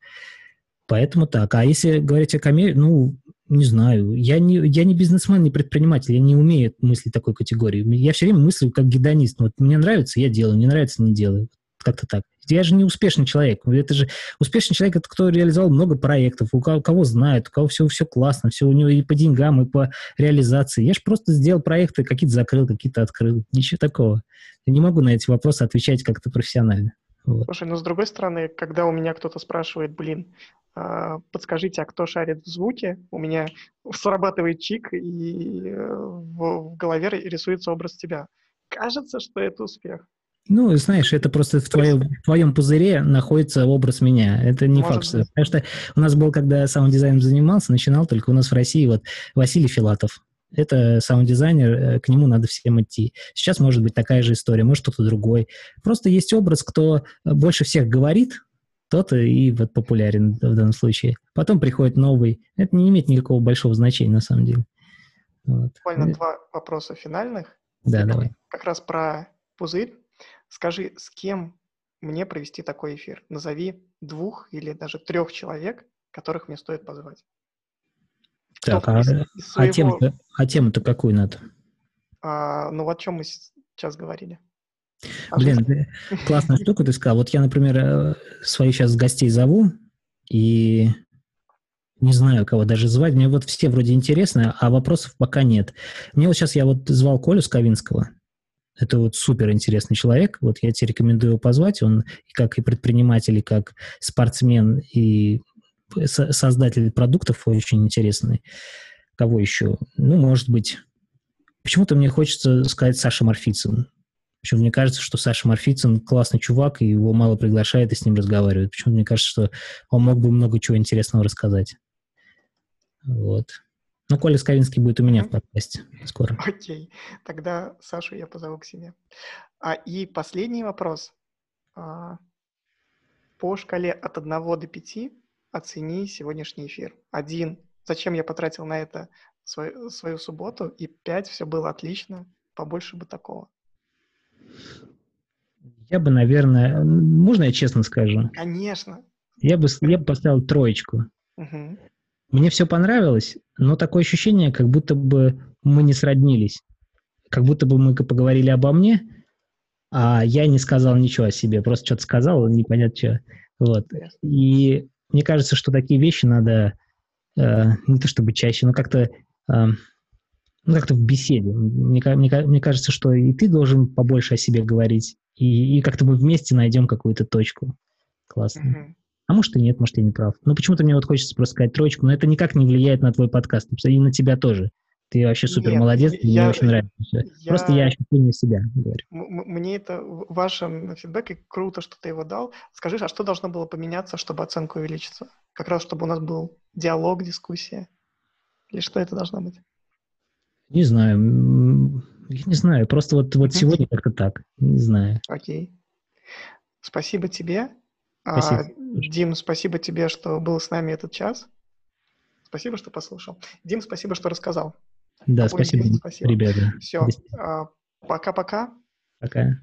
B: Поэтому так. А если говорить о коммерции, ну, не знаю, я не, я не бизнесмен, не предприниматель, я не умею мыслить такой категории. Я все время мыслю как гедонист. Вот мне нравится, я делаю, не нравится, не делаю. Как-то так. Я же не успешный человек. Это же успешный человек, это кто реализовал много проектов, у кого, кого знает, у кого все, все классно, все у него и по деньгам, и по реализации. Я же просто сделал проекты, какие-то закрыл, какие-то открыл. Ничего такого. Я не могу на эти вопросы отвечать как-то профессионально.
A: Вот. Слушай, но с другой стороны, когда у меня кто-то спрашивает, блин, а, подскажите, а кто шарит в звуке, у меня срабатывает чик, и э, в голове рисуется образ тебя. Кажется, что это успех.
B: Ну, знаешь, это просто в, твоем, в твоем пузыре находится образ меня. Это не Может факт, что... Потому что у нас был, когда саунд-дизайном занимался, начинал только у нас в России вот Василий Филатов. Это саунд-дизайнер, э, к нему надо всем идти. Сейчас может быть такая же история, может кто-то другой. Просто есть образ, кто больше всех говорит, тот и вот популярен в данном случае. Потом приходит новый. Это не имеет никакого большого значения на самом деле.
A: Вот. Буквально два вопроса финальных.
B: Да, давай.
A: Как раз про пузырь. Скажи, с кем мне провести такой эфир? Назови двух или даже трех человек, которых мне стоит позвать.
B: Так, а, а своего... а, тему-то, а тему-то какую надо?
A: А, ну, о чем мы сейчас говорили.
B: А Блин, классная штука ты сказал. Вот я, например, э, своих сейчас гостей зову, и не знаю, кого даже звать. Мне вот все вроде интересно, а вопросов пока нет. Мне вот сейчас я вот звал Колю Сковинского. Это вот супер интересный человек. Вот я тебе рекомендую его позвать. Он как и предприниматель, и как спортсмен, и создатель продуктов очень интересный. Кого еще? Ну, может быть... Почему-то мне хочется сказать Саша Марфицын. Причем мне кажется, что Саша Марфицын классный чувак, и его мало приглашают и с ним разговаривают. Почему мне кажется, что он мог бы много чего интересного рассказать. Вот. Ну, Коля Сковинский будет у меня в подкасте скоро.
A: Окей. Тогда Сашу я позову к себе. А, и последний вопрос. А, по шкале от 1 до 5 оцени сегодняшний эфир. Один. Зачем я потратил на это свою, свою субботу? И пять. Все было отлично. Побольше бы такого.
B: Я бы, наверное... Можно я честно скажу?
A: Конечно.
B: Я бы, я бы поставил троечку. Угу. Мне все понравилось, но такое ощущение, как будто бы мы не сроднились. Как будто бы мы поговорили обо мне, а я не сказал ничего о себе, просто что-то сказал, непонятно что. Вот. И мне кажется, что такие вещи надо э, не то чтобы чаще, но как-то э, ну, как-то в беседе. Мне, мне, мне кажется, что и ты должен побольше о себе говорить, и, и как-то мы вместе найдем какую-то точку. Классно. Mm-hmm. А может и нет, может я не прав. Но почему-то мне вот хочется просто сказать троечку, но это никак не влияет на твой подкаст, и на тебя тоже. Ты вообще супер Нет, молодец, я, мне очень нравится. Я, Просто я ощущение себя говорю.
A: Мне это вашим фидбэк, круто, что ты его дал. Скажи, а что должно было поменяться, чтобы оценка увеличиться? Как раз, чтобы у нас был диалог, дискуссия? Или что это должно быть?
B: Не знаю. Я не знаю. Просто вот, вот сегодня как-то так. Не знаю.
A: Окей. Спасибо тебе. Спасибо. А, Дим, спасибо тебе, что был с нами этот час. Спасибо, что послушал. Дим, спасибо, что рассказал.
B: Да, спасибо, спасибо, ребята.
A: Все. А, пока-пока.
B: Пока.